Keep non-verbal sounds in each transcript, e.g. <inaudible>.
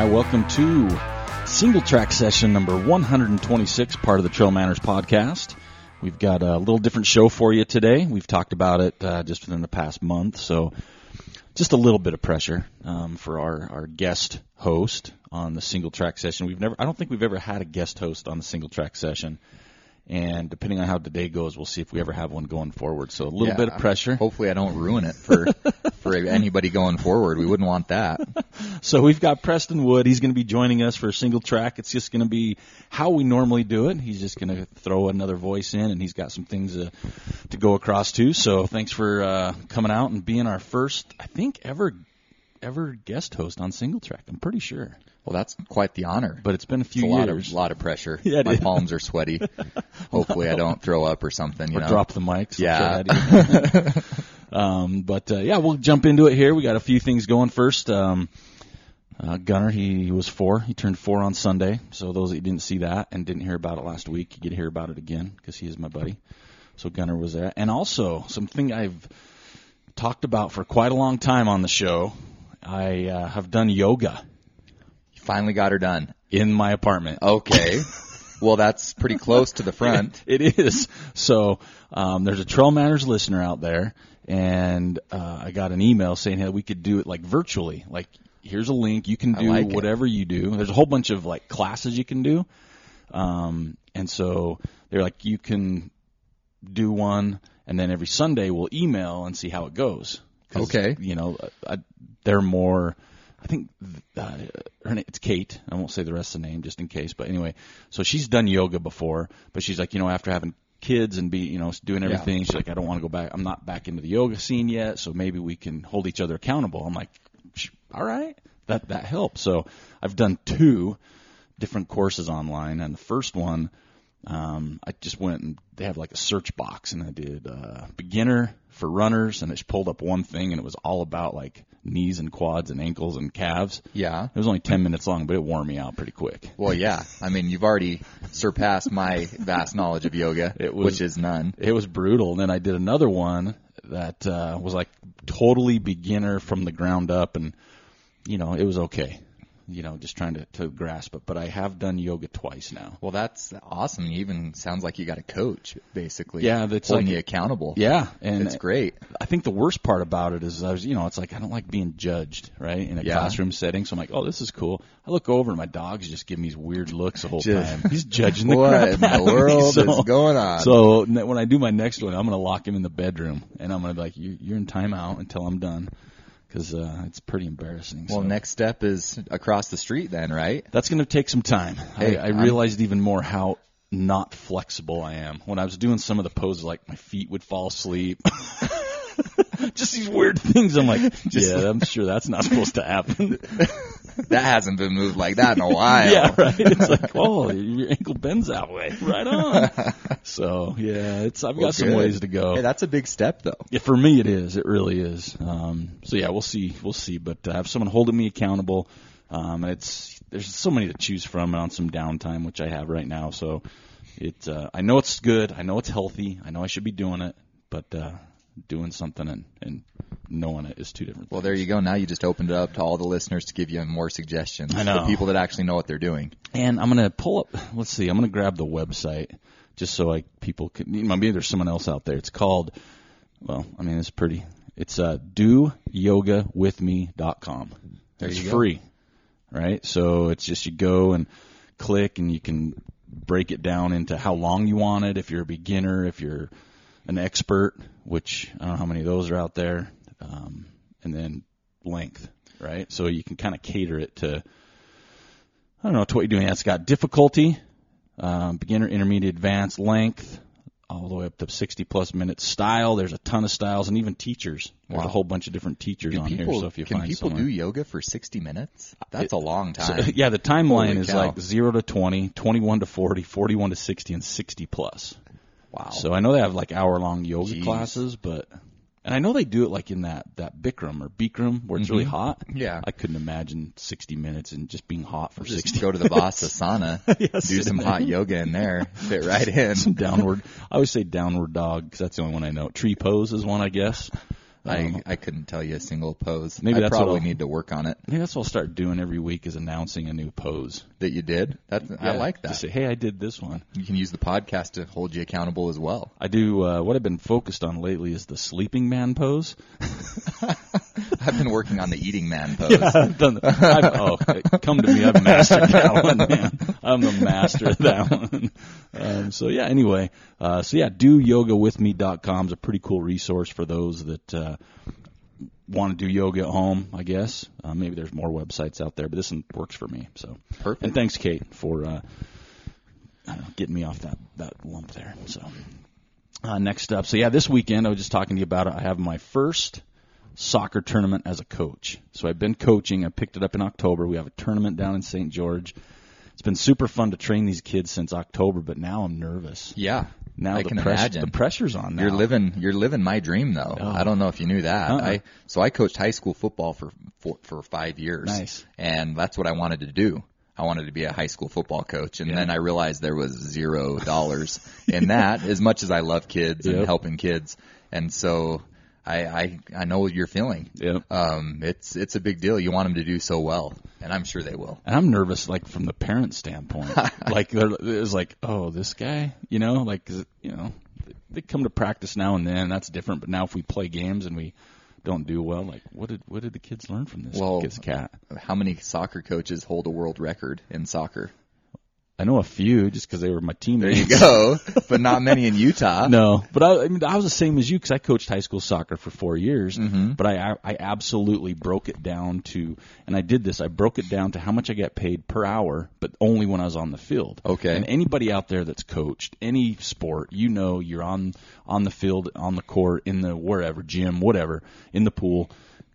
Hi, welcome to single track session number 126, part of the Trail Manners podcast. We've got a little different show for you today. We've talked about it uh, just within the past month, so just a little bit of pressure um, for our, our guest host on the single track session. We've never, I don't think we've ever had a guest host on the single track session. And depending on how the day goes, we'll see if we ever have one going forward. So a little Yeah, bit of pressure. Hopefully, I don't ruin it for <laughs> for anybody going forward. We wouldn't want that. So we've got Preston Wood. He's going to be joining us for a single track. It's just going to be how we normally do it. He's just going to throw another voice in, and he's got some things to, to go across to. So thanks for uh, coming out and being our first, I think, ever ever guest host on single track. I'm pretty sure, Well, that's quite the honor. but it's been a It's few a lot years. of lot of pressure. <laughs> Yeah, My is. palms are sweaty. <laughs> Hopefully, I don't throw up or something. You or know, drop the mics. Yeah. <laughs> um, but uh, yeah, we'll jump into it here. We got a few things going first. Um, uh, Gunner, he was four. He turned four on Sunday. So those that didn't see that and didn't hear about it last week, you get to hear about it again because he is my buddy. So Gunner was there, and also something I've talked about for quite a long time on the show. I uh, have done yoga You finally got her done. in my apartment. Okay. <laughs> well, that's pretty close to the front. <laughs> It is. So um, there's a Trail Manners listener out there, and uh, I got an email saying, "Hey, we could do it like virtually. Like, here's a link. You can do like it. whatever you do. There's a whole bunch of like classes you can do, um, and so they're like, you can do one, and then every Sunday we'll email and see how it goes. Okay. You know, I, they're more. I think uh, her name, it's Kate. I won't say the rest of the name just in case. But anyway, so she's done yoga before, but she's like, you know, after having kids and be, you know, doing Yeah. everything, she's like, I don't want to go back. I'm not back into the yoga scene yet, so maybe we can hold each other accountable. I'm like, all right, that that helps. So I've done two different courses online, and the first one, um, I just went and they have like a search box, and I did uh, beginner for runners, and it pulled up one thing, and it was all about like knees and quads and ankles and calves. Yeah. It was only 10 minutes long, but it wore me out pretty quick. Well, yeah. I mean, you've already surpassed my vast knowledge of yoga, <laughs> It was- which is none. It was brutal. And then I did another one that uh, was like totally beginner from the ground up, and you know it was okay. You know, just trying to, to grasp it. But I have done yoga twice now. Well, that's awesome. You even sounds like you got a coach, basically. Yeah, that's holding like- you accountable. Yeah, and It's great. I think the worst part about it is I was, you know, it's like I don't like being judged, right, in a Yeah. classroom setting. So I'm like, oh, this is cool. I look over and my dog's just giving me these weird looks the whole Just- time. He's judging the <laughs> What crap in out the world So- is going on? So when I do my next one, I'm going to lock him in the bedroom, and I'm going to be like, you, "You're in timeout until I'm done," because uh, it's pretty embarrassing. well, so. next step is across the street, then, right? That's going to take some time. Hey, I, I realized even more how not flexible I am. When I was doing some of the poses, like my feet would fall asleep. <laughs> Just these weird things. I'm like, <laughs> yeah, I'm sure that's not supposed to happen. <laughs> That hasn't been moved like that in a <laughs> while. yeah, right. It's like, oh, your ankle bends that way. Right on. So yeah, it's I've got Well, some good. ways to go. Hey, that's a big step, though. Yeah, for me it is. It really is. Um, so yeah, we'll see. We'll see. But uh, have someone holding me accountable. Um, and it's there's so many to choose from on some downtime, which I have right now. So it uh, I know it's good. I know it's healthy. I know I should be doing it. But uh, doing something and, and knowing it is two different. things. Well, there you go. Now you just opened it up to all the listeners to give you more suggestions. I know. The people that actually know what they're doing. And I'm gonna pull up. Let's see. I'm gonna grab the website just so like people can. you know, Maybe there's someone else out there. It's called. Well, I mean, it's pretty. It's uh, doyogawithme.com. There it's you go. It's free, right? So it's just you go and click, and you can break it down into how long you want it. If you're a beginner, if you're an expert, which I don't know how many of those are out there, um, and then length, right? So you can kind of cater it to. I don't know to what you're doing. It's got difficulty, um, beginner, intermediate, advanced, length, all the way up to 60 plus minutes. Style, there's a ton of styles, and even teachers. There's a whole bunch of different teachers Do on people, here. So if you can find people someone, do yoga for 60 minutes? That's It- a long So, time. <laughs> yeah, the timeline Holy is cow. like 0 to 20, 21 to 40, 41 to 60, and 60 plus. Wow. So I know they have like hour long yoga Jeez. classes, but and I know they do it like in that that Bikram or Bikram where it's really hot. Mm-hmm. Yeah. I couldn't imagine 60 minutes and just being hot for just 60. go to the Vassasana, <laughs> Yes, do some hot yoga in there, <laughs> fit right in. some downward. I always say downward dog because that's the only one I know. Tree pose is one, I guess. I I couldn't tell you a single pose. Maybe I that's what probably I'll- need to work on it. Maybe that's what I'll start doing every week is announcing a new pose. That you did. That I like that. Just say, hey, I did this one. You can use the podcast to hold you accountable as well. I do. Uh, what I've been focused on lately is the sleeping man pose. <laughs> I've been working on the eating man <laughs> pose. Yeah, I've done. that. I've, oh, come to me! I've mastered that one, man. I'm the master of that one. Um, so yeah. Anyway, uh, so yeah, doyogawithme.com is a pretty cool resource for those that uh, want to do yoga at home. I guess uh, maybe there's more websites out there, but this one works for me. So Perfect. And thanks, Kate, for uh, I don't know, getting me off that that lump there. So uh, next up, so yeah, this weekend I was just talking to you about it. I have my first soccer tournament as a coach. So I've been coaching. I picked it up in October. We have a tournament down in St. George. It's been super fun to train these kids since October, but now I'm nervous. Yeah. Now I the can press- imagine. the pressure's on now. You're living you're living my dream though. Oh. I don't know if you knew that. Uh-uh. I so I coached high school football for for, for 5 years. Nice. And that's what I wanted to do. I wanted to be a high school football coach and Yeah. then I realized there was 0 <laughs> dollars in that as much as I love kids and helping kids. And so I I I know what you're feeling. Yeah. Um it's it's a big deal. You want them to do so well and I'm sure they will. And I'm nervous, like from the parent standpoint. <laughs> like it's like, oh, this guy, you know, like 'cause, you know, they come to practice now and then. That's different. But now if we play games and we don't do well, like what did what did the kids learn from this Well, this cat? How many soccer coaches hold a world record in soccer? I know a few just because they were my team. There you go. but not many in Utah. <laughs> No, but I, I mean, I was the same as you because I coached high school soccer for four years. Mm-hmm. But I, I absolutely broke it down to, and I did this. I broke it down to how much I get paid per hour, but only when I was on the field. Okay. And anybody out there that's coached any sport, you know, you're on on the field, on the court, in the wherever gym, whatever, in the pool,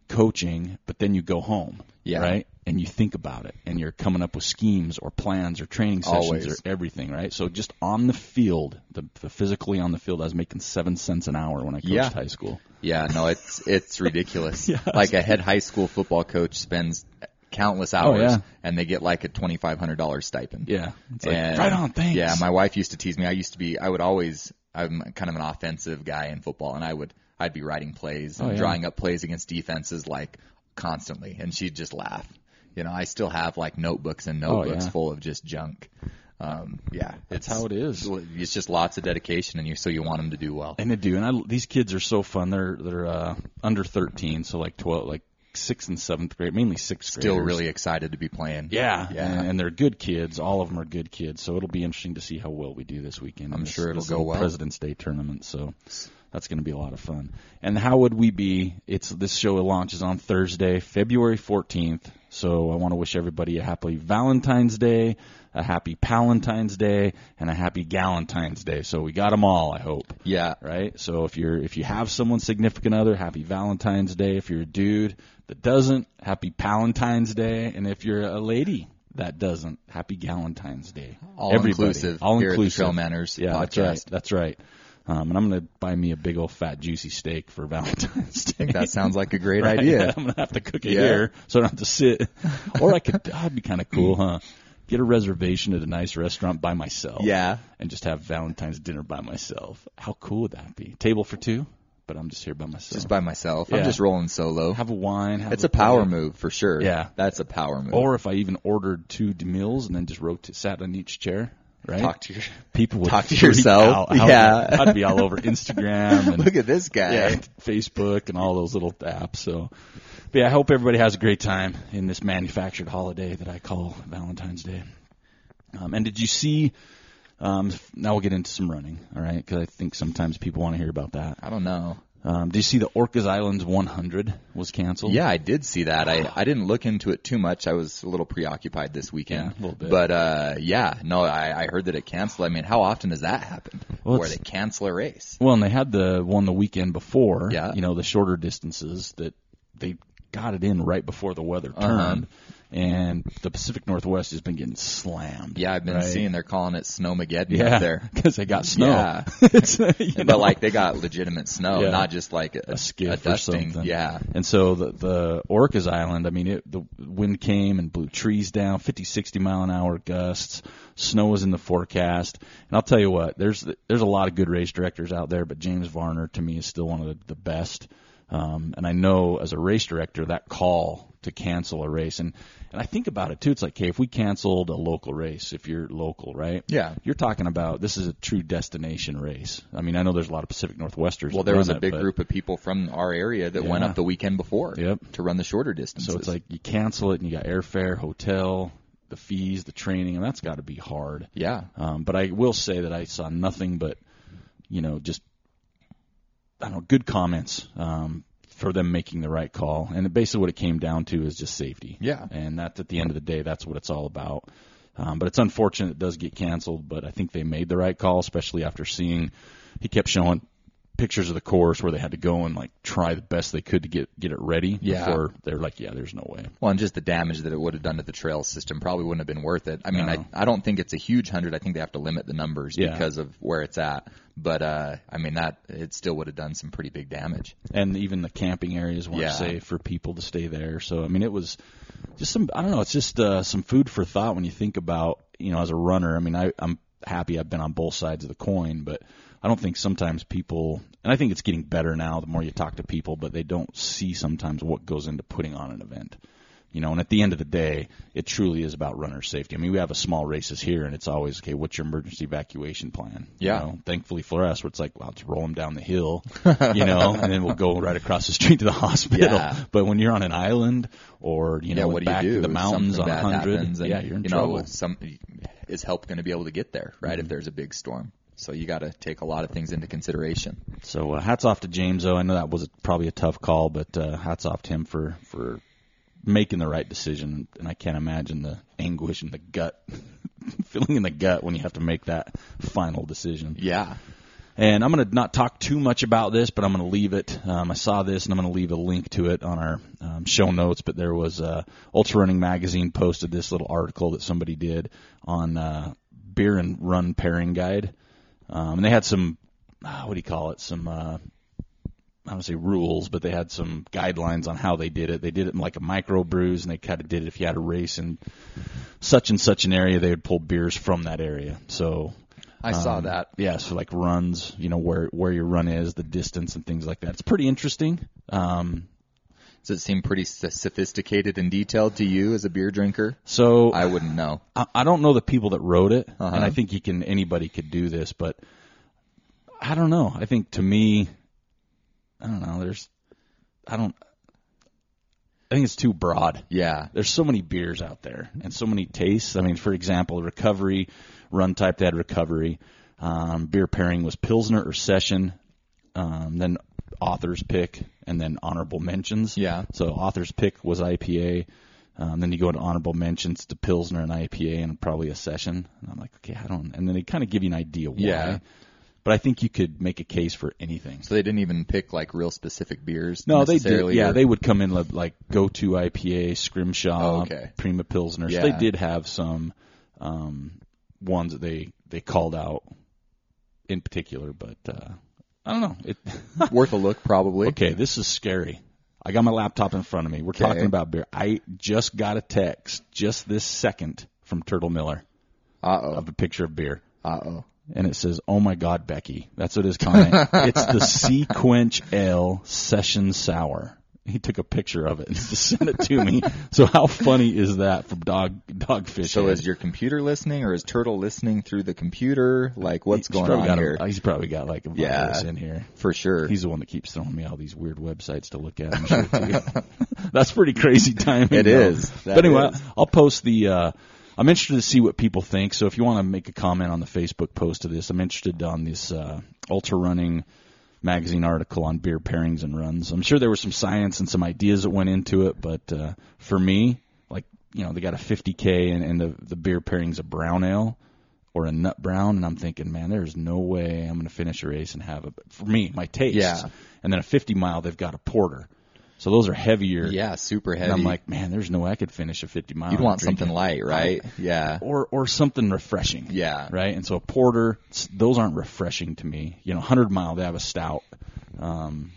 coaching. But then you go home, Yeah. right? And you think about it, and you're coming up with schemes or plans or training sessions Always. or everything, right? So just on the field, the, the physically on the field, I was making seven cents an hour when I coached Yeah. high school. Yeah, no, it's it's ridiculous. <laughs> Yeah. Like a head high school football coach spends countless oh, hours, Oh, yeah. and they get like a twenty five hundred dollars stipend. Yeah, it's like And- right on, thanks. Yeah, my wife used to tease me. I used to be. I would always. I'm kind of an offensive guy in football, and I would. I'd be writing plays and Oh, yeah. drawing up plays against defenses like constantly, and she'd just laugh. You know, I still have like notebooks and Oh, notebooks yeah. full of just junk. Um, yeah, That's it's- how it is. It's just lots of dedication, and you so you want them to do well. And they do. And I, these kids are so fun. They're they're uh, under 13, so like 12, like sixth and seventh grade, mainly sixth grade. Still really excited to be playing. Yeah, Yeah. And, and they're good kids. All of them are good kids. So it'll be interesting to see how well we do this weekend. I'm this- sure it'll go well. President's Day tournament. So that's going to be a lot of fun. And how would we be? It's this show launches on Thursday, February 14th. So I want to wish everybody a happy Valentine's Day, a happy Palentine's Day, and a happy Galentine's Day. So we got them all. I hope Yeah. right? So if you're if you have someone significant other, happy Valentine's Day. If you're a dude that doesn't, happy Palentine's Day. And if you're a lady that doesn't, happy Galentine's Day. All Everybody. inclusive all here at the inclusive. Trail Manners yeah, that's right. That's right. Um, and I'm gonna buy me a big old fat juicy steak for <laughs> Valentine's Day. I think that sounds like a great Right? idea. <laughs> I'm gonna have to cook it Yeah. here, so I don't have to sit. <laughs> or I could. That'd be kind of cool, huh? Get a reservation at a nice restaurant by myself Yeah. and just have Valentine's dinner by myself. How cool would that be? Table for two, but I'm just here by myself. Just by myself. Yeah. I'm just rolling solo. have a wine. Have It's a power plate. move for sure. Yeah. That's a power move. Or if I even ordered two meals and then just wrote sat on each chair, right? talk to your People would talk to yourself. out. Yeah. I'd be all over Instagram <laughs> and Look at this guy. yeah, Facebook and all those little apps. So, but yeah, I hope everybody has a great time in this manufactured holiday that I call Valentine's Day. Um, and did you see? Um, now we'll get into some running, all right? Because I think sometimes people want to hear about that. I don't know. Um, did you see the Orcas Islands 100 was canceled? Yeah, I did see that. I, I didn't look into it too much. I was a little preoccupied this weekend. Yeah, a little bit. But uh yeah, no, I, I heard that it canceled. I mean, how often does that happen? Well, Where they cancel a race? Well, and they had the one the weekend before. Yeah. You know, the shorter distances that they got it in right before the weather Uh-huh. And the Pacific Northwest has been getting slammed. Yeah, I've been right? seeing they're calling it Snowmageddon Yeah, up there. <laughs> because they got snow. Yeah. <laughs> <laughs> it's, you know, But like they got legitimate snow, Yeah. not just like a, a skiff a or dusting. something. Yeah. And so the the Orcas Island, I mean, it, the wind came and blew trees down, 50, 60 mile an hour gusts. Snow was in the forecast. And I'll tell you what, there's there's a lot of good race directors out there, but James Varner to me is still one of the, the best. Um, and I know as a race director, that call to cancel a race, and and I think about it too. It's like, okay, if we canceled a local race, if you're local, right? Yeah. You're talking about this is a true destination race. I mean, I know there's a lot of Pacific Northwesters. Well, there was a it, big but- group of people from our area that went up the weekend before Yep. to run the shorter distances. So it's like you cancel it, and you got airfare, hotel, the fees, the training, and that's got to be hard. yeah, Um, but I will say that I saw nothing but, you know, just I don't know, good comments um, for them making the right call. And basically, what it came down to is just safety. Yeah. And that's at the end of the day, that's what it's all about. Um, but it's unfortunate it does get canceled. But I think they made the right call, especially after seeing he kept showing pictures of the course where they had to go and like try the best they could to get get it ready Yeah. before they're like, yeah, there's no way. Well, and just the damage that it would have done to the trail system probably wouldn't have been worth it. I mean, No. I, I don't think it's a huge hundred. I think they have to limit the numbers Yeah. because of where it's at. But uh, I mean, that it still would have done some pretty big damage. and even the camping areas weren't Yeah. safe for people to stay there. So I mean, it was just some I don't know. It's just uh, some food for thought when you think about you know as a runner. I mean, I, I'm happy I've been on both sides of the coin, but I don't think sometimes people, and I think it's getting better now the more you talk to people, but they don't see sometimes what goes into putting on an event. You know, and at the end of the day, it truly is about runner safety. I mean, we have a small races here, and it's always okay. What's your emergency evacuation plan? Yeah. You know, thankfully for us, where it's like, well, just roll them down the hill, you know, <laughs> and then we'll go right across the street to the <laughs> hospital. Yeah. But when you're on an island or you know yeah, what do you back do? to the mountains on something bad hundred? Yeah, you're in you trouble. Mm-hmm. know, some is help going to be able to get there, right? If there's a big storm. So you got to take a lot of things into consideration. So uh, hats off to James. Though I know that was a, probably a tough call, but uh, hats off to him for for making the right decision. And I can't imagine the anguish and the gut, <laughs> feeling in the gut when you have to make that final decision. Yeah. And I'm going to not talk too much about this, but I'm going to leave it. Um, I saw this, and I'm going to leave a link to it on our um, show notes. But there was uh, Ultra Running Magazine posted this little article that somebody did on uh, beer and run pairing guide, um, and they had some uh, what do you call it? Some uh, I don't say rules, but they had some guidelines on how they did it. They did it in like a micro brews, and they kind of did it if you had a race in such and such an area, they would pull beers from that area. So I saw um, that. Yeah, so like runs, you know where where your run is, the distance, and things like that. It's pretty interesting. Um, Does it seem pretty sophisticated and detailed to you as a beer drinker? so I wouldn't know. I, I don't know the people that wrote it, Uh-huh. and I think you can anybody could do this, but I don't know. I think to me, I don't know. There's, I don't. I think it's too broad. Yeah. There's so many beers out there and so many tastes. I mean, for example, recovery run type that had recovery. Um, beer pairing was Pilsner or Session. Um, then author's pick and then honorable mentions. Yeah. So author's pick was IPA. Um, then you go into honorable mentions to Pilsner and IPA and probably a session. And I'm like, okay, I don't. And then they kind of give you an idea why. Yeah. But I think you could make a case for anything. So they didn't even pick like real specific beers. No, they did. Yeah, or- they would come in li- like go to IPA, Scrimshaw, Oh, okay. Prima Pilsner. So they did have some um, ones that they they called out in particular, but uh, I don't know. It, <laughs> worth a look probably. okay, this is scary. I got my laptop in front of me. We're Okay. talking about beer. I just got a text just this second from Turtle Miller Uh-oh. of a picture of beer. Uh oh. And it says, "Oh my God, Becky!" That's what his comment. <laughs> it's the Sea Quench Ale Session Sour. <laughs> He took a picture of it and <laughs> sent it to me. So how funny is that from Dog Dogfish? So Head? is your computer listening, or is Turtle listening through the computer? Like, what's He's going on here? A, he's probably got like a Yeah. virus in here. For sure. He's the one that keeps throwing me all these weird websites to look at. Sure. <laughs> That's pretty crazy timing. It though. is. That But anyway, is. I'll post the. Uh, I'm interested to see what people think. So if you want to make a comment on the Facebook post of this, I'm interested on this uh, ultra running magazine article on beer pairings and runs. I'm sure there was some science and some ideas that went into it, but uh, for me, like you know, they got a 50k and, and the the beer pairing's a brown ale or a nut brown, and I'm thinking, man, there's no way I'm going to finish a race and have it. For me, my taste. Yeah. And then a 50 mile, they've got a porter, so those are heavier. yeah, super heavy. And I'm like, man, there's no way I could finish a 50 mile. you'd want something light, right? Yeah. or or something refreshing. Yeah. Right. And so a porter, those aren't refreshing to me. You know, 100 mile they have a stout. Um,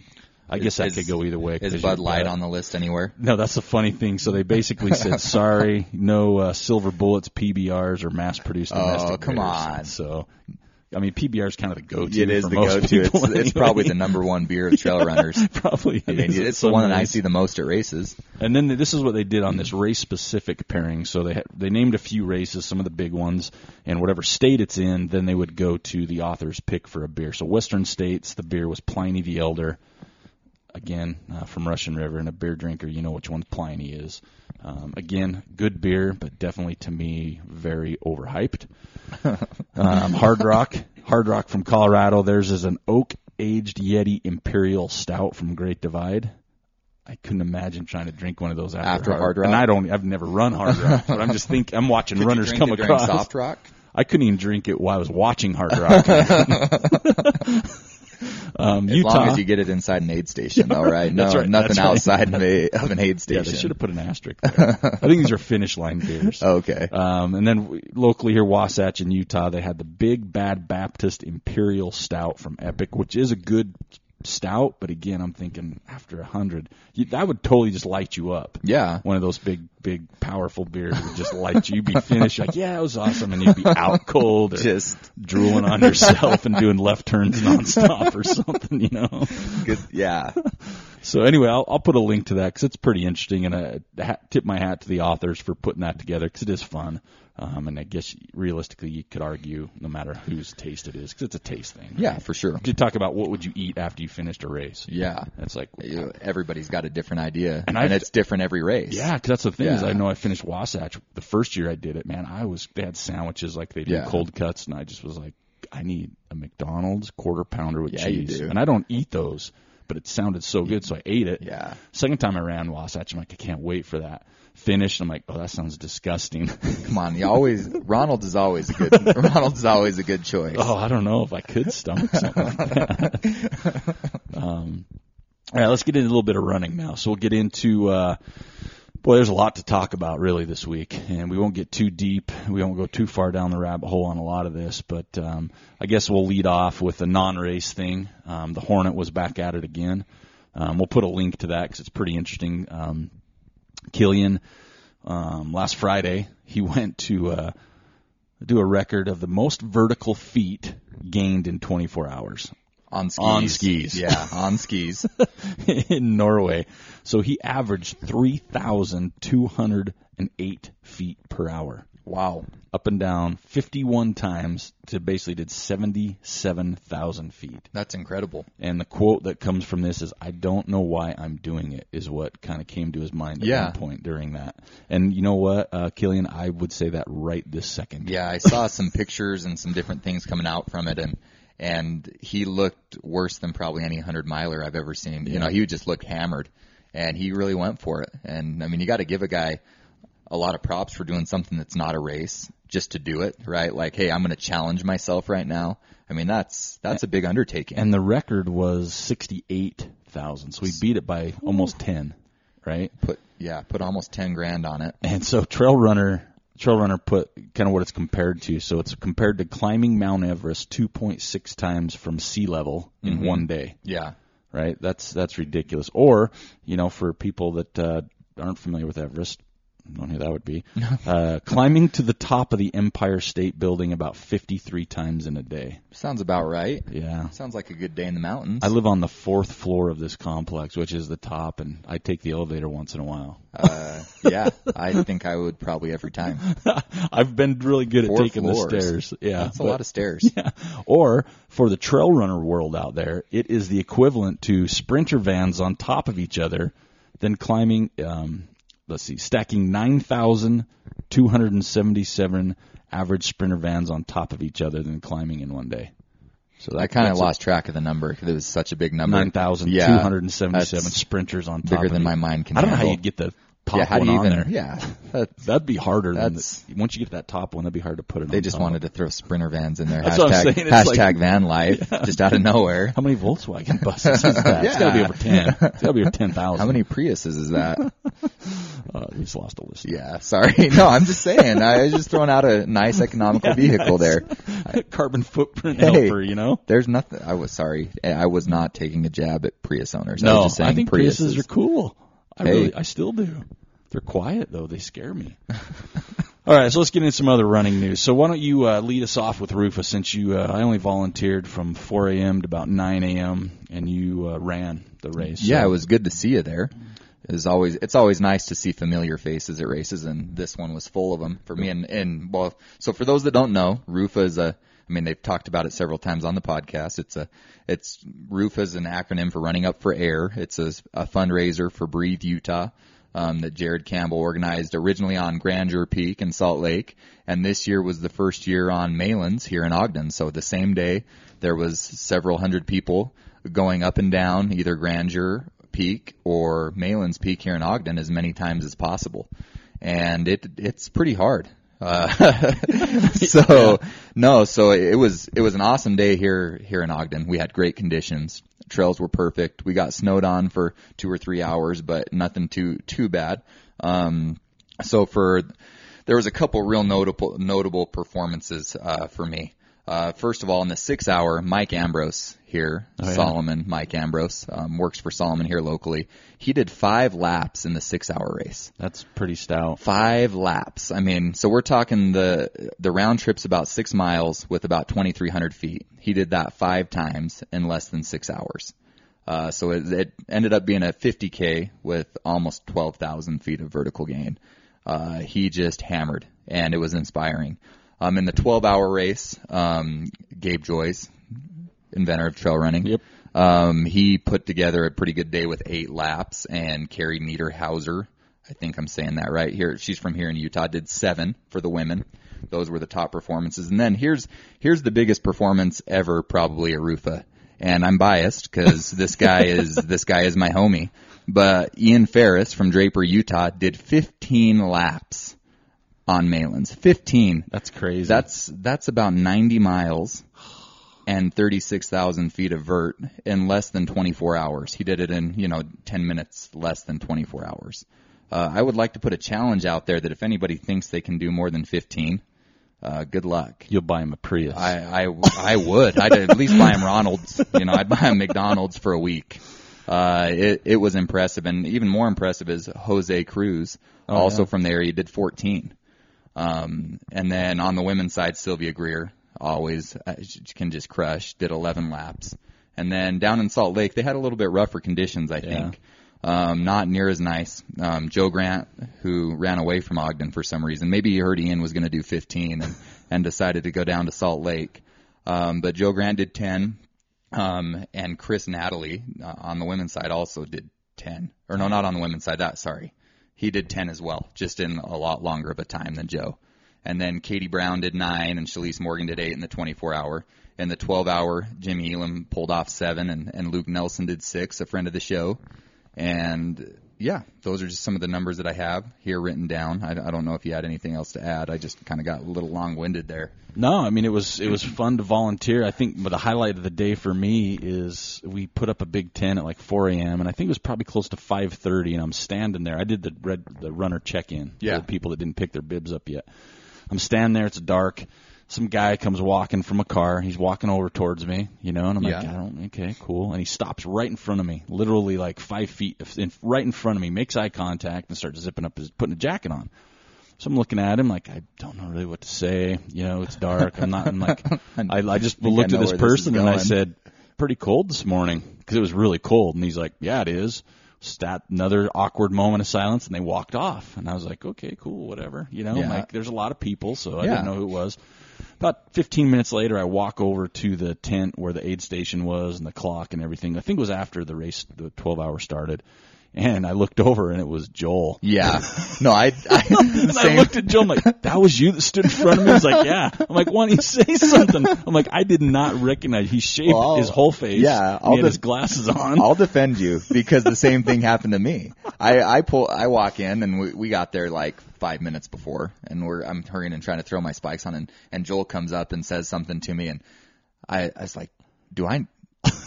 I guess that Is- could go either way. Is Bud Light on the list anywhere? No, that's the funny thing. So they basically said, <laughs> sorry, no uh, silver bullets, PBRs, or mass produced Oh, domestic. come beers. on. So I mean, PBR is kind of the go-to. It is for the most go-to. It's, people it's probably the number one beer of <laughs> trail runners. <laughs> Probably. I mean, is. it's the one that I see the most at races. And then this is what they did on this race specific pairing. So they had, they named a few races, some of the big ones, and whatever state it's in, then they would go to the author's pick for a beer. So Western states, the beer was Pliny the Elder. Again, uh, from Russian River, and a beer drinker, you know which one Pliny is. Um, again, good beer, but definitely to me very overhyped. <laughs> um, Hard Rock, Hard Rock from Colorado. Theirs is an oak aged Yeti Imperial Stout from Great Divide. I couldn't imagine trying to drink one of those after, After Hard Rock? And I don't. I've never run Hard Rock, <laughs> but I'm just think I'm watching Could runners come across. Soft Rock. I couldn't even drink it while I was watching Hard Rock. <laughs> um, As Utah. long as you get it inside an aid station, though, right? <laughs> No, right, nothing that's right. outside of, a, <laughs> of an aid station. yeah, they should have put an asterisk. There. I think these are finish line beers. <laughs> Okay. Um, and then we- locally here, Wasatch in Utah, they had the Big Bad Baptist Imperial Stout from Epic, which is a good stout. But again, I'm thinking after a hundred, you- that would totally just light you up. yeah. One of those big, big, powerful beers would just light you. You'd be finished like, yeah, it was awesome, and you'd be out cold or Just drooling on yourself and doing left turns nonstop or something, you know. <laughs> good. Yeah. So anyway, I'll, I'll put a link to that because it's pretty interesting, and I hat, tip my hat to the authors for putting that together because it is fun. Um, and I guess realistically, you could argue no matter whose taste it is because it's a taste thing. Yeah, for sure. You talk about what would you eat after you finished a race. Yeah. It's like, You- Everybody's got a different idea, And and, it's different every race. yeah, 'cause that's the thing is I know I finished Wasatch the first year I did it. Man, I was they had sandwiches like they do Yeah. cold cuts, and I just was like, I need a McDonald's quarter pounder with Yeah, cheese, do. and I don't eat those, but it sounded so good, so I ate it. Yeah. Second time I ran Wasatch, I'm like, I can't wait for that. Finished, I'm like, oh, that sounds disgusting. <laughs> Come on, you always Ronald is always a good <laughs> Ronald is always a good choice. oh, I don't know if I could stomach something like that. <laughs> um, all right, let's get into a little bit of running now. So we'll get into, uh, boy, there's a lot to talk about really this week, and we won't get too deep. We won't go too far down the rabbit hole on a lot of this, but um, I guess we'll lead off with a non-race thing. Um, the Hornet was back at it again. Um, we'll put a link to that because it's pretty interesting. Um, Kilian, um, last Friday, he <laughs> went to uh, do a record of the most vertical feet gained in 24 hours on skis. On skis. Yeah, on skis. <laughs> in Norway. So he averaged 3,208 feet per hour, Wow. up and down 51 times to basically did 77,000 feet. That's incredible. And the quote that comes from this is, I don't know why I'm doing it, is what kind of came to his mind at Yeah. one point during that. And you know what, uh, Kilian, I would say that right this second. Yeah, I saw some pictures and some different things coming out from it, and and he looked worse than probably any hundred miler I've ever seen. You know, he would just looked hammered, and he really went for it. And I mean, you got to give a guy a lot of props for doing something that's not a race just to do it, right? Like, hey, I'm going to challenge myself right now. I mean, that's that's a big undertaking. And the record was 68,000. So he beat it by almost 10, right? put yeah, put almost ten grand on it. And so Trail Runner, Trail Runner put kind of what it's compared to. So it's compared to climbing Mount Everest 2.6 times from sea level in one day, Yeah, right? That's that's ridiculous. Or you know, for people that uh, aren't familiar with Everest, don't know who that would be. <laughs> uh, climbing to the top of the Empire State Building about 53 times in a day. sounds about right. Yeah. Sounds like a good day in the mountains. I live on the fourth floor of this complex, which is the top, and I take the elevator once in a while. uh, yeah, I think I would probably every time. <laughs> I've been really good at taking floors. the stairs. Yeah, That's a lot of stairs. <laughs> Yeah. Or for the trail runner world out there, it is the equivalent to sprinter vans on top of each other, then climbing. Um, let's see, stacking nine thousand two hundred and seventy-seven average sprinter vans on top of each other, then climbing in one day. So that I kind of that's a- lost track of the number because it was such a big number. nine thousand two Yeah, hundred and seventy-seven that's sprinters on top. bigger of than my mind can I don't know how you'd get the top Yeah, how do one you on even? there. Yeah, <laughs> that, That'd be harder. Than That's- the, once you get to that top one, that'd be hard to put it. In. They just top. wanted to throw sprinter vans in there. That's what I'm hashtag saying, it's hashtag like- van life, <laughs> just out of nowhere. How many Volkswagen buses is that? It's got to be Yeah. over ten. It's got to be over ten thousand. How many Priuses is that? <laughs> Uh, we just lost a list. yeah, sorry. No, I'm just saying. I was just throwing out a nice economical vehicle there. Carbon footprint Hey. helper, you know. There's nothing. I was sorry. I was not taking a jab at Prius owners. I No, was just saying I think Priuses. Priuses are cool. I Hey. really, I still do. They're quiet though. They scare me. All right, so let's get into some other running news. So why don't you uh, lead us off with Rufus, since you uh, I only volunteered from 4 a.m. to about 9 a.m. and you uh, ran the race. Yeah, So- it was good to see you there. It's always it's always nice to see familiar faces at races, and this one was full of them for me. And and well, so for those that don't know, RUFA is a. I mean, they've talked about it several times on the podcast. It's a, it's RUFA is an acronym for Running Up for Air. It's a, a fundraiser for Breathe Utah. Um, that Jared Campbell organized originally on Grandeur Peak in Salt Lake, and this year was the first year on Malans here in Ogden. So the same day, there was several hundred people going up and down either Grandeur Peak or Malan's Peak here in Ogden as many times as possible, and it it's pretty hard. Uh, <laughs> so no, so it was it was an awesome day here here in Ogden. We had great conditions. Trails were perfect. We got snowed on for two or three hours, but nothing too too bad. Um, so for there was a couple real notable notable performances uh, for me. Uh, first of all, in the six hour, Mike Ambrose here, yeah. Salomon, Mike Ambrose, um, works for Salomon here locally. He did five laps in the six hour race. That's pretty stout. Five laps. I mean, so we're talking the the round trip's about six miles with about 2,300 feet. He did that five times in less than six hours. Uh, so it, it ended up being a 50k with almost 12,000 feet of vertical gain. Uh, he just hammered, and it was inspiring. Um, in the 12-hour race, um, Gabe Joyce, inventor of trail running, Yep. um, he put together a pretty good day with eight laps, and Carrie Niederhauser, I think I'm saying that right here. She's from here in Utah. Did seven for the women. Those were the top performances. And then here's here's the biggest performance ever, probably Arufa. And I'm biased because <laughs> this guy is this guy is my homie. But Ian Ferris from Draper, Utah, did 15 laps on Malans. 15. That's crazy. That's that's about 90 miles and 36,000 feet of vert in less than 24 hours. He did it in, you know, 10 minutes less than 24 hours. Uh, I would like to put a challenge out there that if anybody thinks they can do more than 15, uh, good luck. You'll buy him a Prius. I, I, I would. I'd at least buy him Ronald's. You know, I'd buy him McDonald's for a week. Uh, it, it was impressive. And even more impressive is Jose Cruz, also yeah. from the area, he did 14. Um, and then on the women's side, Sylvia Greer, always uh, can just crush, did 11 laps. And then down in Salt Lake, they had a little bit rougher conditions, I think. Um, not near as nice. Um, Joe Grant, who ran away from Ogden for some reason, maybe he heard Ian was going to do 15 and, <laughs> and decided to go down to Salt Lake. Um, but Joe Grant did 10. Um, and Chris Natalie uh, on the women's side also did 10. Or no, not on the women's side. That sorry, he did 10 as well, just in a lot longer of a time than Joe. And then Katie Brown did nine, and Shalise Morgan did eight in the 24 hour. In the 12 hour, Jimmy Elam pulled off seven, and, and Luke Nelson did six, a friend of the show. And yeah, those are just some of the numbers that I have here written down. I, I don't know if you had anything else to add. I just kind of got a little long winded there. No, I mean it was it was fun to volunteer. I think but the highlight of the day for me is we put up a big tent at like 4 a.m. and I think it was probably close to 5:30, and I'm standing there. I did the red the runner check in Yeah. for the people that didn't pick their bibs up yet. I'm standing there. It's dark. Some guy comes walking from a car. He's walking over towards me, you know, and I'm like, I don't, okay, cool. And he stops right in front of me, literally like five feet, in, right in front of me, makes eye contact and starts zipping up his, putting a jacket on. So I'm looking at him like I don't know really what to say. You know, it's dark. I'm not. I'm like <laughs> I, I just I looked know at this where this person and I said, "Pretty cold this morning," because it was really cold. And he's like, "Yeah, it is." Stat another awkward moment of silence, and they walked off. And I was like, "Okay, cool, whatever." You know, Yeah. like there's a lot of people, so I Yeah. didn't know who it was. About 15 minutes later, I walk over to the tent where the aid station was and the clock and everything. I think it was after the race, the 12 hour started. And I looked over and it was Joel. Yeah. <laughs> No, I, I, And I looked at Joel. I'm like, "That was you that stood in front of me." He's like, "Yeah." I'm like, "Why don't you say something?" I'm like, "I did not recognize." He shaved Well, his whole face. yeah, and I'll he had just- his glasses on. I'll defend you because the same thing happened to me. I, I pull, I walk in and we, we got there like five minutes before and we're, I'm hurrying and trying to throw my spikes on and, and Joel comes up and says something to me and I, I was like, do I,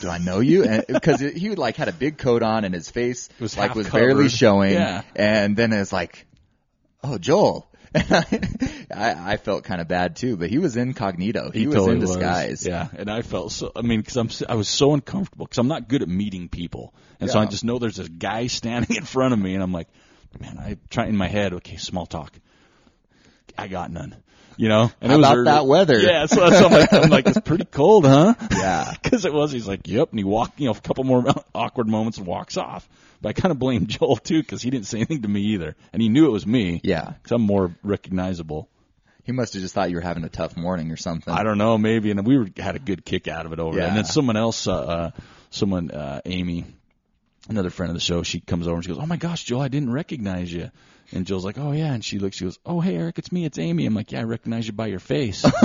do I know you? Because he like had a big coat on and his face was like was barely showing. Yeah. And then it's like, oh, Joel. <laughs> I, I felt kind of bad too, but he was incognito. He, was totally in disguise. Yeah, and I felt so. I mean, because I'm I was so uncomfortable because I'm not good at meeting people, and so I just know there's this guy standing <laughs> in front of me, and I'm like, man, I try in my head, okay, small talk. I got none. You know, and How it was about early- that weather? Yeah, so that's I'm like. I'm like, it's pretty cold, huh? <laughs> Yeah. <laughs> because it was. He's like, yep, and he walked, you know, a couple more awkward moments and walks off. But I kind of blame <laughs> Joel too because he didn't say anything to me either, and he knew it was me. Yeah. because I'm more recognizable. He must have just thought you were having a tough morning or something. I don't know, maybe, and we were, had a good kick out of it over it. And then someone else, uh, uh someone, uh, Amy, another friend of the show, she comes over and she goes, "Oh my gosh, Joel, I didn't recognize you." And Joel's like, "Oh yeah," and she looks, she goes, "Oh hey Eric, it's me, it's Amy." I'm like, "Yeah, I recognize you by your face." <laughs>